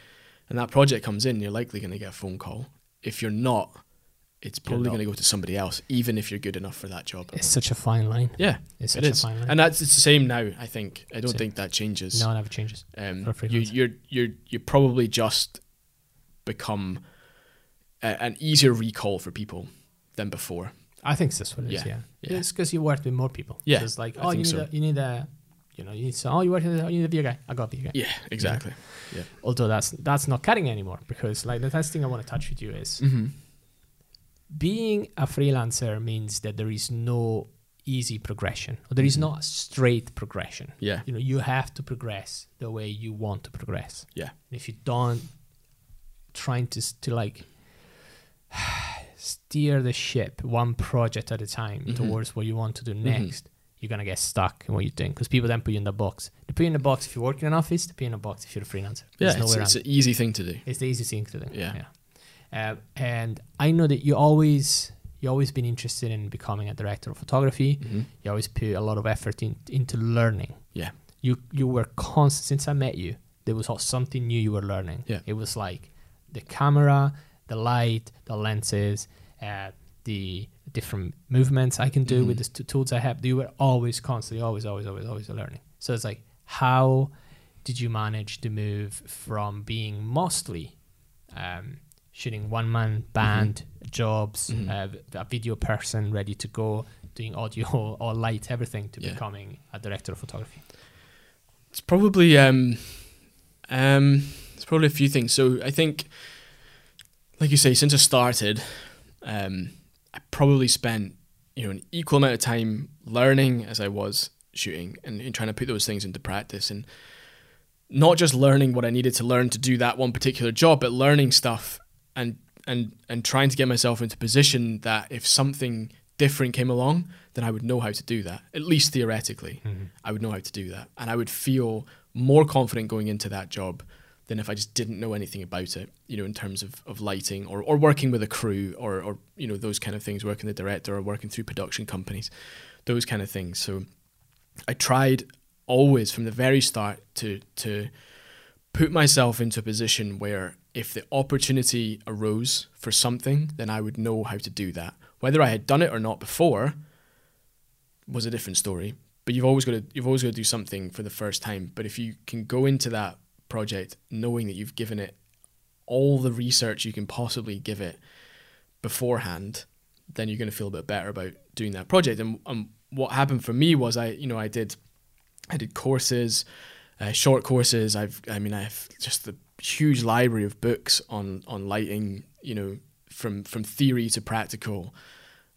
and that project comes in you're likely going to get a phone call if you're not it's probably going to go to somebody else even if you're good enough for that job It's such a fine line. yeah It's such is a fine line. and that's it's the same now i think i don't Same. think that changes no, it never changes. um, you, you're you're you probably just become a, an easier recall for people than before. I think that's what it is. Yeah, Yeah. yeah. It's because you worked with more people. Yeah, It's like, I oh, you need, so. a, you need a, you know, you need, so, oh, you work with, a, you need a video guy. I got a video guy. Yeah, exactly. Yeah. Although that's that's not cutting anymore because like the next thing I want to touch with you is Mm-hmm. Being a freelancer means that there is no easy progression or there is Mhm. not a straight progression. Yeah, You know, you have to progress the way you want to progress. Yeah. And if you don't, trying to to like steer the ship one project at a time Mhm. towards what you want to do Mhm. next, you're gonna get stuck in what you're doing because people then put you in the box. They put you in the box if you work in an office. They put you in a box if you're a freelancer. yeah, There's it's, nowhere it's an easy thing to do. it's the easiest thing to do. yeah. Yeah. Uh, and I know that you always you always been interested in becoming a director of photography. Mm-hmm. You always put a lot of effort in, into learning. Yeah. You you were constant since I met you. There was something new you were learning. Yeah. It was like the camera, the light, the lenses, uh, the different movements I can do with Mhm. the t- tools I have. You were always constantly, always, always, always, always learning. So it's like, how did you manage to move from being mostly um, shooting one man band jobs, Mhm. uh, a video person ready to go, doing audio or light, everything to Yeah. becoming a director of photography? It's probably um, um, it's probably a few things. So I think, like you say, since I started, um, I probably spent you know an equal amount of time learning as I was shooting and, and trying to put those things into practice and not just learning what I needed to learn to do that one particular job, but learning stuff and and and trying to get myself into position that if something different came along, then I would know how to do that. At least theoretically. Mm-hmm. I would know how to do that. And I would feel more confident going into that job than if I just didn't know anything about it, you know, in terms of, of lighting or, or working with a crew or, or, you know, those kind of things, working the director or working through production companies, those kind of things. So I tried always from the very start to to put myself into a position where if the opportunity arose for something, then I would know how to do that. Whether I had done it or not before was a different story. But you've always got to you've always got to do something for the first time. But if you can go into that project knowing that you've given it all the research you can possibly give it beforehand, then you're going to feel a bit better about doing that project. And, and what happened for me was I you know I did I did courses, uh, short courses. I've I mean I have just the huge library of books on on lighting. You know from from theory to practical.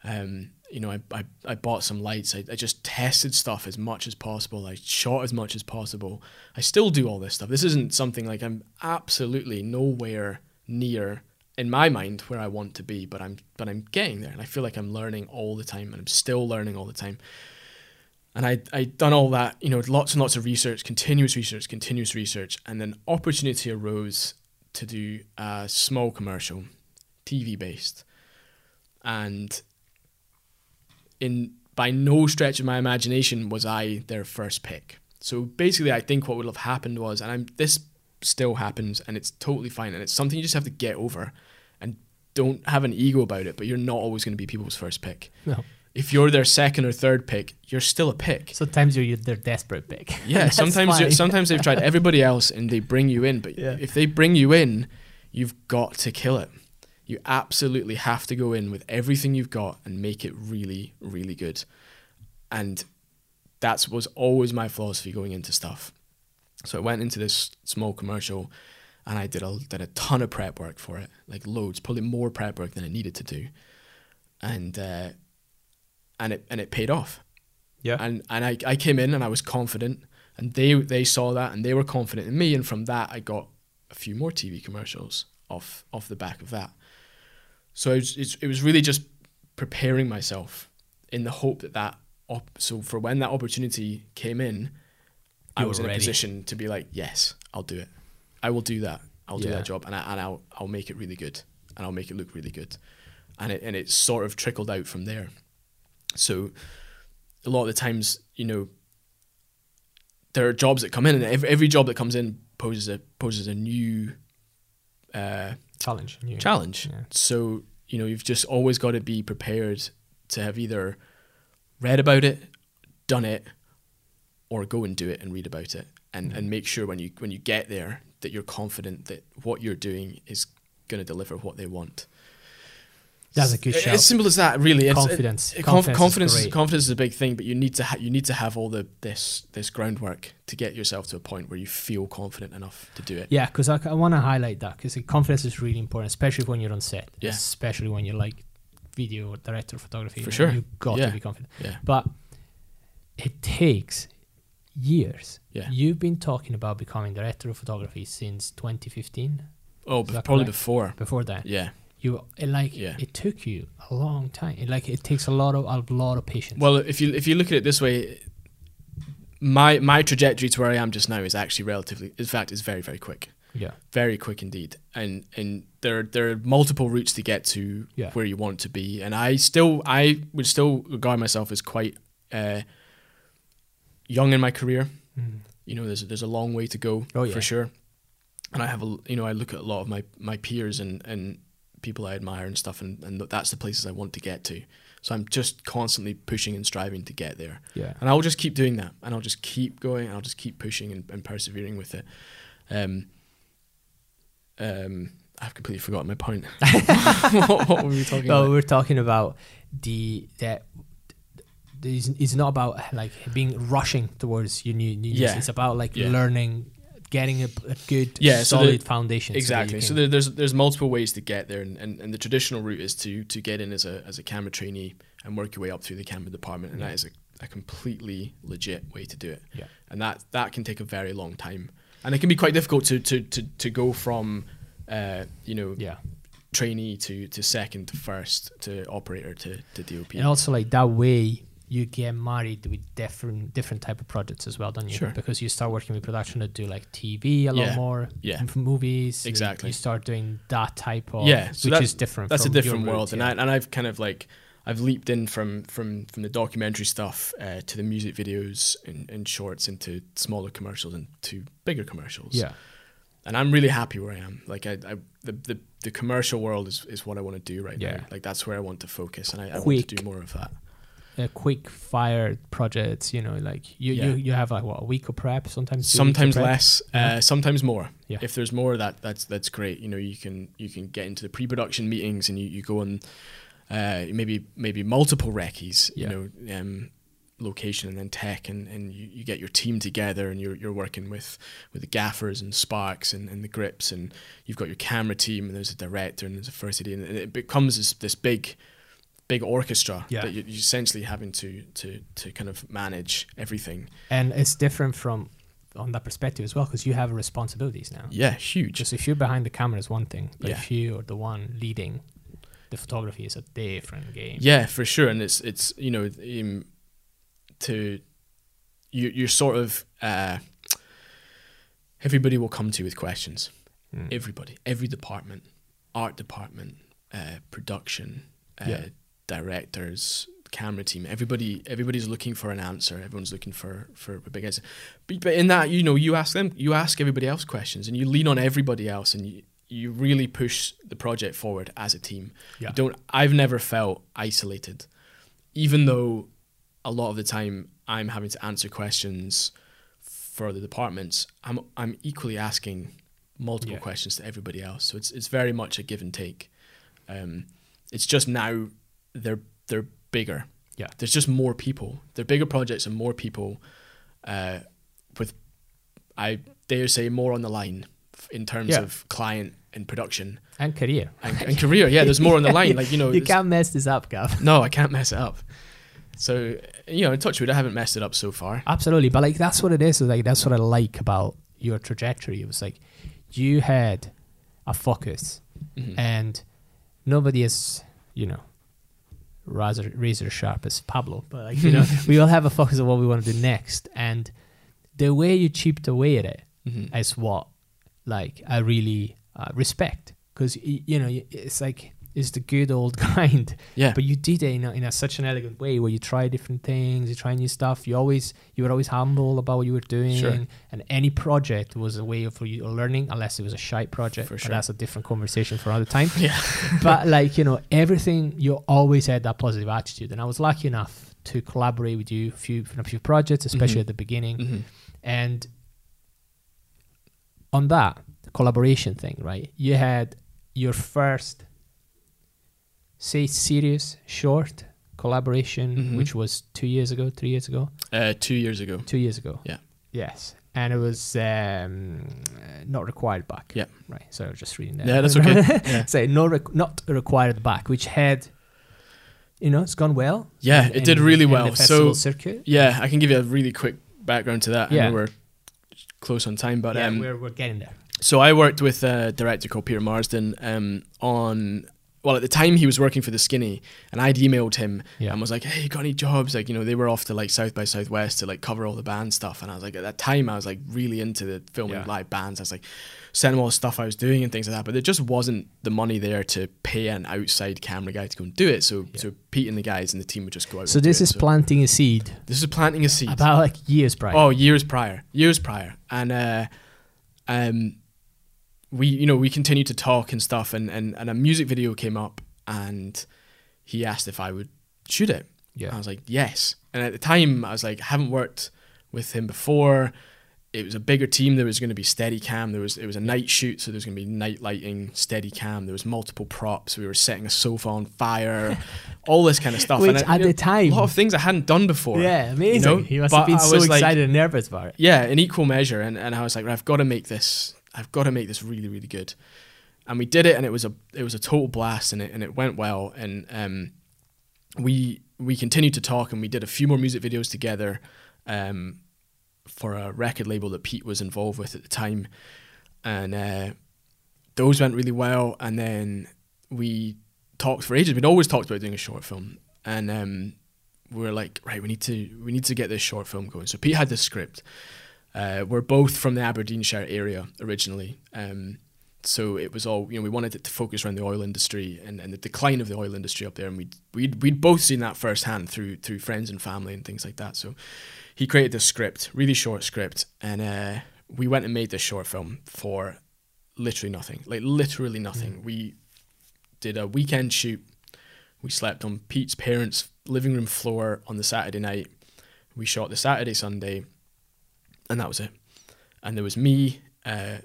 Um, you know, I, I, I bought some lights. I, I just tested stuff as much as possible. I shot as much as possible. I still do all this stuff. This isn't something like I'm absolutely nowhere near in my mind where I want to be, but I'm but I'm getting there, and I feel like I'm learning all the time, and I'm still learning all the time. And I I done all that, you know, lots and lots of research, continuous research, continuous research, and then opportunity arose to do a small commercial, TV based, and in by no stretch of my imagination was I their first pick. So basically, I think what would have happened was, and I'm this still happens, and it's totally fine, and it's something you just have to get over, and don't have an ego about it. But you're not always going to be people's first pick. No. If you're their second or third pick, you're still a pick. Sometimes you're their desperate pick. Yeah, sometimes sometimes they've tried everybody else and they bring you in, but Yeah. if they bring you in, you've got to kill it. You absolutely have to go in with everything you've got and make it really, really good. And that was always my philosophy going into stuff. So I went into this small commercial and I did a did a ton of prep work for it, like loads, probably more prep work than I needed to do. And uh, and it and it paid off. Yeah. and and I, I came in and I was confident and they they saw that and they were confident in me and from that I got a few more TV commercials off off the back of that. So it was, it's, it was really just preparing myself in the hope that that op- so for when that opportunity came in I was in a position to be like yes I'll do it. I will do that. I'll do that job and, I, and I'll, I'll make it really good and I'll make it look really good. And it, and it sort of trickled out from there so a lot of the times, you know, there are jobs that come in, and every, every job that comes in poses a poses a new uh, Challenge. You- challenge. Yeah. So you know, you've just always got to be prepared to have either read about it, done it, or go and do it and read about it, and and make sure when you when you get there that you're confident that what you're doing is going to deliver what they want. That's a good shout. As simple as that, really. Confidence. it- Confidence is confidence, great. confidence is a big thing, but you need to ha- you need to have all the this this groundwork to get yourself to a point where you feel confident enough to do it. Yeah, because I, I want to highlight that because confidence is really important, especially when you're on set. Yeah. Especially when you're like video director of photography. For sure. You got Yeah. to be confident. Yeah, But it takes years. Yeah. You've been talking about becoming director of photography since 2015. Oh, Is b- probably correct? before. Before that, Yeah. You like Yeah. it took you a long time. Like it takes a lot of a lot of patience. Well, if you if you look at it this way, my my trajectory to where I am just now is actually relatively. In fact, is very very quick. yeah. very quick indeed and and there there are multiple routes to get to Yeah. where you want to be and i still i would still regard myself as quite uh young in my career Mm. you know there's there's a long way to go Oh, yeah. for sure and i have a you know i look at a lot of my my peers and and people i admire and stuff and and that's the places i want to get to so i'm just constantly pushing and striving to get there Yeah. and I'll just keep doing that, and I'll just keep going, and I'll just keep pushing and, and persevering with it. Um, um, I've completely forgotten my point. what, what were we talking Well, about? we're talking about the that it's, it's not about like being rushing towards your new, new Yeah. It's about like Yeah. learning, getting a, a good Yeah, so the- solid foundation. so that you Exactly. So can- there, there's there's multiple ways to get there, and, and, and the traditional route is to to get in as a as a camera trainee and work your way up through the camera department, and Yeah. that is a, a completely legit way to do it. Yeah. And that that can take a very long time, and it can be quite difficult to to to, to go from, uh, you know, yeah. trainee to, to second to first to operator to, to DOP. And also like that way you get married with different different type of projects as well, don't you? Sure. Because you start working with production to do like TV a lot Yeah. more, Yeah. movies. Exactly. You start doing that type of Yeah, so which is different. That's a different route, world, and yeah. I and I've kind of like I've leaped in from from from the documentary stuff uh, to the music videos and, and shorts into smaller commercials and to bigger commercials. yeah. and I'm really happy where I am. Like I, I the, the the commercial world is, is what I want to do right Yeah. now. Like that's where I want to focus, and I, I want to do more of that. Uh, quick fire projects. You know, like you Yeah. you, you have like what a week of prep, sometimes two weeks of sometimes less, uh, sometimes more. Yeah. If there's more, that that's that's great. You know, you can you can get into the pre-production meetings and you, you go on uh, maybe maybe multiple recce's. Yeah. You know, um, location and then tech and, and you, you get your team together and you're you're working with with the gaffers and sparks and, and the grips and you've got your camera team and there's a director and there's a first AD and it becomes this this big big orchestra Yeah. that you- you're essentially having to to to kind of manage everything. and it's different from on that perspective as well because you have responsibilities now. Yeah, huge. Just if you're behind the camera is one thing, but Yeah. if you are the one leading, the photography is a different game. Yeah, for sure, and it's it's you know um, to you you're sort of uh, everybody will come to you with questions. Mm. Everybody, every department, art department, uh, production, uh, Yeah. Directors, camera team. Everybody everybody's looking for an answer. Everyone's looking for for a big answer. But, but in that, you know, you ask them, you ask everybody else questions, and you lean on everybody else, and you you really push the project forward as a team. Yeah. You don't. I've never felt isolated, even though a lot of the time I'm having to answer questions for the departments. I'm I'm equally asking multiple Yeah. questions to everybody else. So it's it's very much a give and take. Um, it's just now they're they're bigger. Yeah. There's just more people. They're bigger projects and more people, uh, with I dare say more on the line in terms Yeah. of client and production and career. and, and career. Yeah, there's more on the line. Like you know, you can't mess this up, Gav. no, I can't mess it up. So you know, in touch wood, I haven't messed it up so far. Absolutely, but like that's what it is. Like that's what I like about your trajectory. It was like you had a focus, Mhm. and nobody is, you know, razor razor sharp as Pablo. But like you know, we all have a focus on what we want to do next, and the way you chipped away at it Mhm. is what like I really uh, respect because you know it's like it's the good old kind Yeah, but you did it in, a, in a, such an elegant way where you try different things you try new stuff you always you were always humble about what you were doing Sure. and any project was a way of you learning unless it was a shite project For sure. that's a different conversation for another time yeah, but like you know everything you always had that positive attitude and i was lucky enough to collaborate with you a few in a few projects especially Mhm. at the beginning Mhm. and on that collaboration thing, right? You had your first, say, serious short collaboration, Mhm. which was two years ago, three years ago, Uh, two years ago. two years ago. Yeah. Yes. And it was um, uh, not required back. Yeah. Right. So I was just reading that. Yeah, that's okay. Yeah. Say no, rec- not required back, which had, you know, it's gone well. Yeah, in- it did in- really in well. So circuit. yeah, I can give you a really quick background to that. I Yeah. we're close on time, but yeah, um, we're, we're getting there. so I worked with a director called Peter Marsden um, on. Well, at the time he was working for the Skinny, and I'd emailed him Yeah. and was like, "Hey, you got any jobs?" Like, you know, they were off to like South by Southwest to like cover all the band stuff, and I was like, at that time, I was like really into the filming Yeah. live bands. I was like, sending all the stuff I was doing and things like that, but there just wasn't the money there to pay an outside camera guy to go and do it. So, Yeah. so Pete and the guys and the team would just go out. So this is planting a seed this is planting a seed. about like years prior. Oh, years prior, years prior, and uh, um, we you know we continued to talk and stuff, and and and a music video came up, and he asked if I would shoot it. yeah. I was like, yes. And at the time, I was like, I haven't worked with him before. It was a bigger team. There was going to be Steadicam. There was it was a night shoot, so there was going to be night lighting, Steadicam. There was multiple props. We were setting a sofa on fire, all this kind of stuff. Which and I- at the time, a lot of things I hadn't done before. yeah, amazing. you know, he must but have been I so was like- excited and nervous about it. Yeah, in equal measure. And, and I was like, I've got to make this. I've got to make this really, really good. And we did it, and it was a it was a total blast, and it and it went well. And um, we we continued to talk, and we did a few more music videos together, um, for a record label that Pete was involved with at the time, and uh, those went really well. And then we talked for ages. We'd always talked about doing a short film, and um, we were like, right, we need to we need to get this short film going. So Pete had the script. Uh, we're both from the Aberdeenshire area originally. Um, so it was all you know. We wanted it to focus around the oil industry and, and the decline of the oil industry up there, and we'd we'd we'd both seen that firsthand through through friends and family and things like that. So he created this script, really short script, and uh, we went and made this short film for literally nothing, like literally nothing. We did a weekend shoot. We slept on Pete's parents' living room floor on the Saturday night. We shot the Saturday, Sunday, and that was it. And there was me, uh,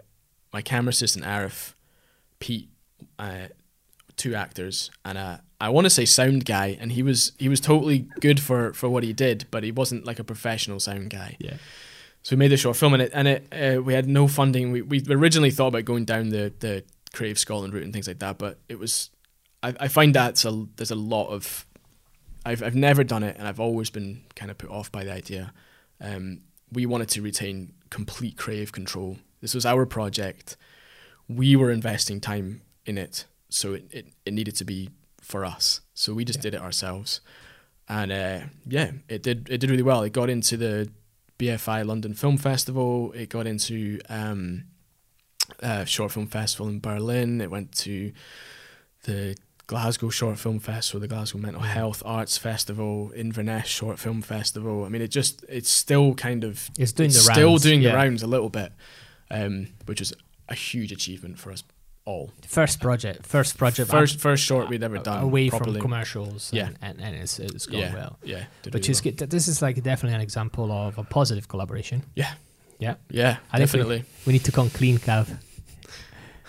my camera assistant Arif, Pete, uh, two actors, and a I want to say sound guy, and he was he was totally good for for what he did, but he wasn't like a professional sound guy. Yeah. So we made the short film, and it and it uh, we had no funding. We we originally thought about going down the the Creative Scotland route and things like that, but it was I, I find that's a there's a lot of I've I've never done it, and I've always been kind of put off by the idea. Um, we wanted to retain complete creative control. This was our project. We were investing time in it, so it, it, it needed to be for us. So we just Yeah. did it ourselves, and uh, yeah, it did it did really well. It got into the BFI London Film Festival. It got into um, uh, Short Film Festival in Berlin. It went to the Glasgow Short Film Festival, the Glasgow Mental Mm. Health Arts Festival, Inverness Short Film Festival. I mean, it just it's still kind of It's doing it's the still rounds, doing yeah. the rounds a little bit, um, which is a huge achievement for us all. First project, first project, First first short we'd ever done away properly. from commercials. Yeah. and, and, and it's it's going yeah, well. yeah, Which really is good. This is like definitely an example of a positive collaboration. Yeah. yeah. yeah, I think we- definitely. We need to come clean,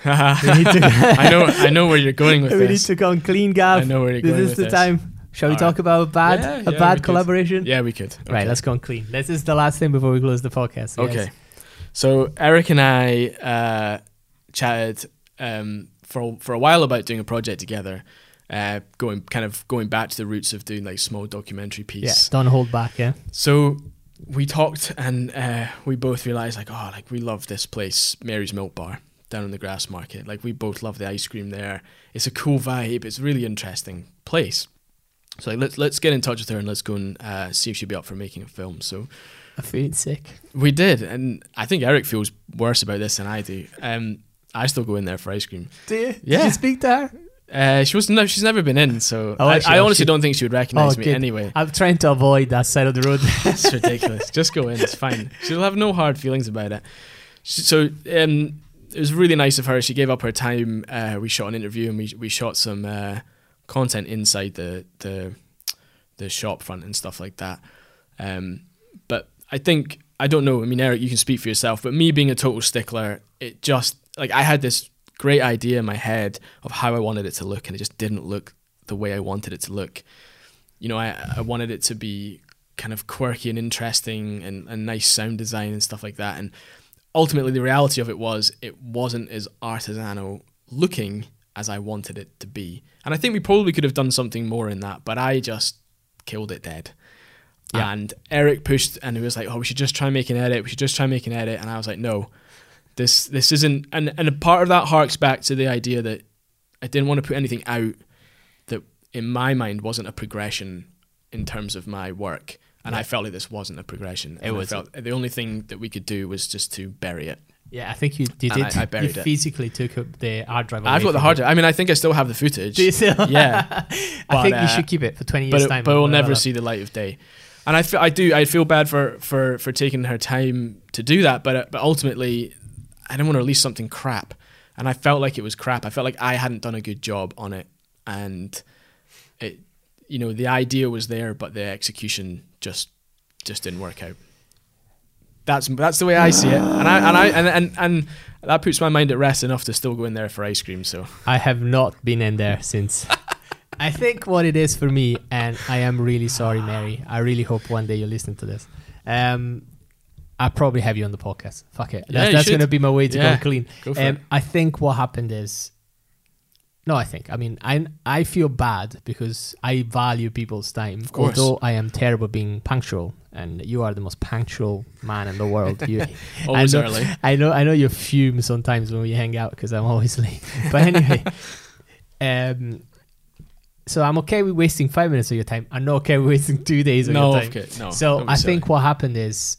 Gav. I know I know where you're going with this. we need this. to come clean, I know where you're This going is with the this. time. Shall we All talk about a bad Yeah, a we bad could. collaboration? Yeah, we could. Right, let's go on clean. This is the last thing before we close the podcast. guys. Okay. So Eric and I uh, chatted um, for for a while about doing a project together, uh, going kind of going back to the roots of doing like small documentary piece. Yeah, don't hold back. Yeah. So we talked and uh, we both realized like oh like we love this place Mary's Milk Bar down in the Grassmarket. Like we both love the ice cream there. It's a cool vibe. It's a really interesting place. So like, let's let's get in touch with her and let's go and uh, see if she'd be up for making a film. So I feel sick. we did, and I think Eric feels worse about this than I do. Um, I still go in there for ice cream. Do you? Did Yeah. you speak to her? Uh, she was no, she's never been in, so Oh, I, actually, I oh, honestly she- don't think she would recognize Oh, me good. anyway. I'm trying to avoid that side of the road. It's ridiculous. Just go in; it's fine. She'll have no hard feelings about it. So um, it was really nice of her. She gave up her time. Uh, we shot an interview and we we shot some uh, content inside the the the shop front and stuff like that. Um, but I think I don't know. I mean, Eric, you can speak for yourself. But me being a total stickler, it just like I had this great idea in my head of how I wanted it to look, and it just didn't look the way I wanted it to look. You know, I I wanted it to be kind of quirky and interesting and, and nice sound design and stuff like that. And ultimately, the reality of it was it wasn't as artisanal looking as I wanted it to be. And I think we probably could have done something more in that, but I just killed it dead. Yeah. And Eric pushed and he was like, "Oh, we should just try and make an edit. We should just try and make an edit." And I was like, "No, this this isn't." And and a part of that harks back to the idea that I didn't want to put anything out that, in my mind, wasn't a progression in terms of my work. And Yeah. I felt like this wasn't a progression. It wasn't. the only thing that we could do was just to bury it. yeah, I think you, you did. I- I you bard it. physically took up the hard drive. I've got the hard drive. I mean, I think I still have the footage. Do you still? Yeah. I But, think you uh, should keep it for 20 but years it, time. but we'll never see the light of day. And I feel, I do I feel bad for, for, for taking her time to do that, but uh, but ultimately, I didn't want to release something crap, and I felt like it was crap. I felt like I hadn't done a good job on it, and you know, the idea was there, but the execution just just didn't work out. That's that's the way I see it, and I and I and and, and that puts my mind at rest enough to still go in there for ice cream. So I have not been in there since. I think what it is for me, and I am really sorry, Mary. I really hope one day you listen to this. Um, I probably have you on the podcast. Fuck it. That's, you that's gonna be my way to Yeah, go clean. go Um. I think what happened is, no, I think. I mean, I I feel bad because I value people's time. Of course. Although I am terrible being punctual, and you are the most punctual man in the world. You, always I know, early. I know, I know you fume sometimes when we hang out because I'm always late. But anyway, um, so I'm okay with wasting five minutes of your time. I'm not okay with wasting two days of No, your time. okay, no. so I think what happened is,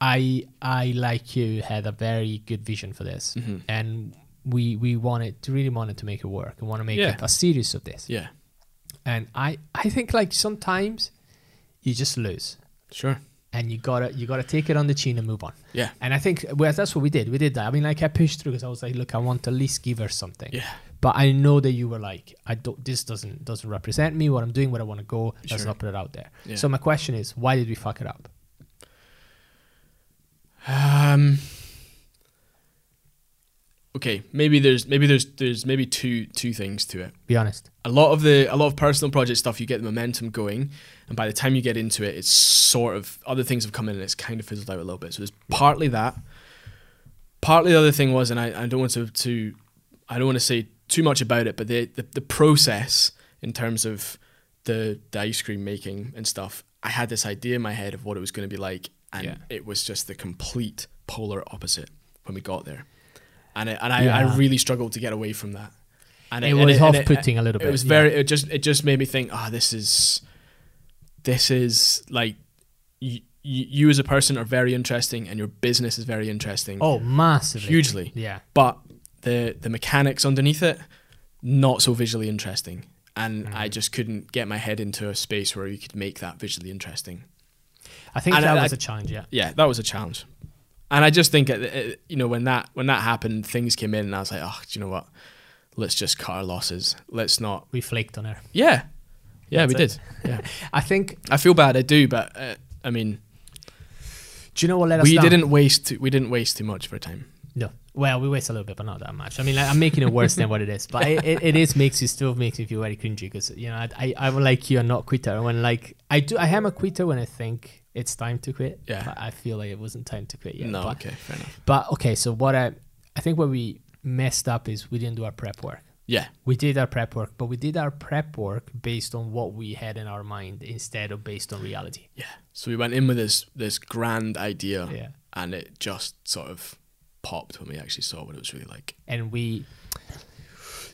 I I like you had a very good vision for this, Mhm. and we we wanted to really wanted to make it work and want to make Yeah. it a series of this. Yeah, And I I think like sometimes you just lose sure. and you gotta you gotta take it on the chin and move on. Yeah, And I think well, that's what we did. We did that. I mean, like I pushed through because I was like, look, I want to at least give her something. yeah. But I know that you were like, I don't. This doesn't doesn't represent me. What I'm doing, where I want to go. Let's not put it out there. Yeah. So my question is, why did we fuck it up? Um. Okay, maybe there's maybe there's there's maybe two two things to it. Be honest. A lot of the a lot of personal project stuff, you get the momentum going, and by the time you get into it, it's sort of other things have come in and it's kind of fizzled out a little bit. So there's partly that. Partly the other thing was, and I, I don't want to, to I don't want to say too much about it, but the, the the process in terms of the the ice cream making and stuff, I had this idea in my head of what it was going to be like, and Yeah. it was just the complete polar opposite when we got there, and it, and I, Yeah. I really struggled to get away from that. And It and was and off-putting a little bit. It was yeah. very. It just it just made me think. Ah, this is this is like you, you as a person are very interesting, and your business is very interesting. Oh, massively. hugely. Yeah. But the the mechanics underneath it not so visually interesting, and Mm. I just couldn't get my head into a space where you could make that visually interesting. I think And that I- was I- a challenge. Yeah. Yeah, that was a challenge, and I just think uh, uh, you know when that when that happened, things came in, and I was like, oh, do you know what? Let's just cut our losses. Let's not. We flaked on her. Yeah, yeah, we That's did. Yeah, I think. I feel bad. I do, but uh, I mean, Do you know what let us we down? didn't waste. Too, we didn't waste too much of our time. No. Well, we waste a little bit, but not that much. I mean, like, I'm making it worse than what it is, but it, it, it is makes you still makes me feel very cringy because you know I, I I'm like you, a not quitter. When like I do, I am a quitter when I think it's time to quit. Yeah. But I feel like it wasn't time to quit yet. no, But, okay, fair enough. but okay, so what I I think what we messed up is we didn't do our prep work. Yeah, We did our prep work, but we did our prep work based on what we had in our mind instead of based on reality. yeah. So we went in with this this grand idea, Yeah. and it just sort of popped when we actually saw what it was really like. and we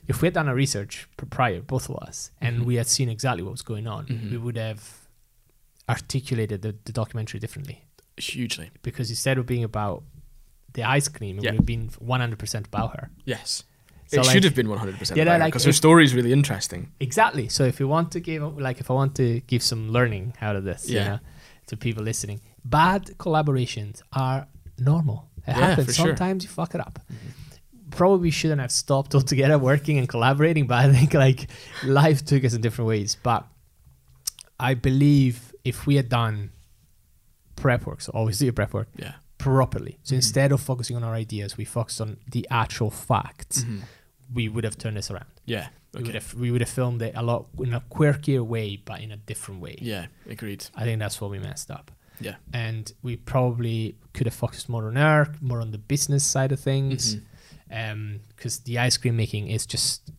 if we had done our research prior both of us and Mhm. we had seen exactly what was going on Mhm. we would have articulated the, the documentary differently Hugely. because instead of being about the ice cream it Yeah. would have been 100% about her Yes. So, it like- should have been 100% Yeah, yeah, like, because her story is really interesting. exactly so if you want to give like if i want to give some learning out of this you Yeah. know to people listening bad collaborations are normal it Yeah, happens for sure. sometimes you fuck it up mm-hmm. probably shouldn't have stopped altogether working and collaborating but i think like life took us in different ways but i believe if we had done prep work so always do your prep work Yeah. properly so Mhm. instead of focusing on our ideas we focused on the actual facts Mhm. we would have turned this around Yeah. we would Okay. have we would have filmed it a lot in a quirkier way but in a different way Yeah. Agreed. i think that's what we messed up Yeah. and we probably could have focused more on her more on the business side of things because the ice cream making is just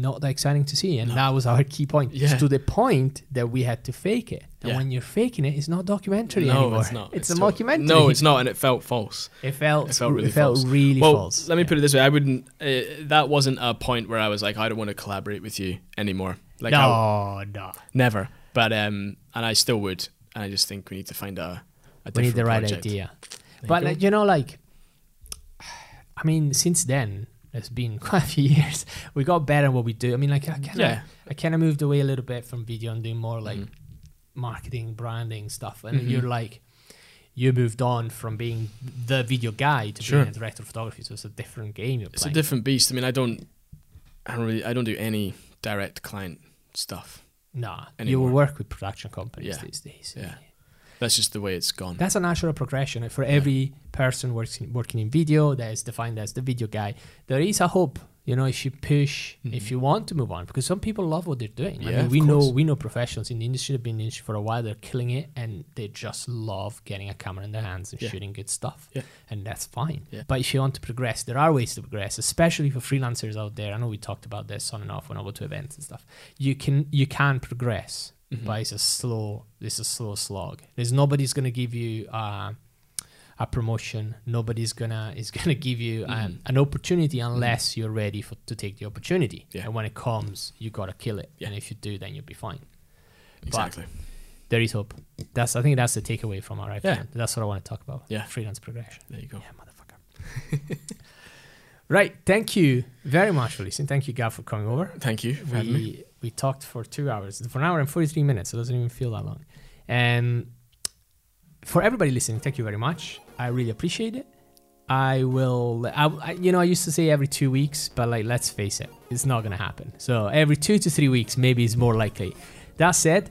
not that exciting to see and No. that was our key point Yeah. to the point that we had to fake it and Yeah. when you're faking it it's not documentary No, anymore it's not. it's, a tot- mockumentary No, it's not, and it felt false. it felt it felt really it felt false. really well, false let me Yeah. put it this way: I wouldn't. Uh, that wasn't a point where I was like, I don't want to collaborate with you anymore. Like, I, no no never. But um, and I still would. And I just think we need to find a. a we need the right project. idea There but you like you know like i mean since then it's been quite a few years we got better at what we do i mean like i kind of yeah, i kind of moved away a little bit from video and doing more like Mhm. marketing branding stuff and Mhm. you're like you moved on from being the video guy to Sure. being a director of photography so it's a different game you're it's a different beast. I mean, I don't. I don't really. I don't do any direct client stuff. nah you will work with production companies Yeah. these days Yeah. That's just the way it's gone. That's a natural progression. For every person working working in video that is defined as the video guy, there is a hope. You know, if you push, if Mhm. you want to move on, because some people love what they're doing. I Yeah, mean, of we know we know professionals in the industry have been in the industry for a while. They're killing it, and they just love getting a camera in their hands and Yeah. shooting good stuff. Yeah. and that's fine. Yeah. But if you want to progress, there are ways to progress, especially for freelancers out there. I know we talked about this on and off when I go to events and stuff. You can you can progress Mhm. but it's a slow it's a slow slog there's nobody's gonna give you uh, a promotion nobody's gonna is gonna give you an, Mhm. an opportunity unless you're ready for to take the opportunity Yeah. and when it comes you gotta kill it Yeah. and if you do then you'll be fine exactly. there is hope that's i think that's the takeaway from our episode that's what i want to talk about Yeah. freelance progression There you go. yeah motherfucker right thank you very much for listening thank you gav for coming over Thank you for having me. We talked for two hours. For an hour and 43 minutes it doesn't even feel that long. And for everybody listening thank you very much. I really appreciate it. I will I, I- you know i used to say every two weeks but like let's face it it's not gonna happen. So every two to three weeks maybe is more likely. That said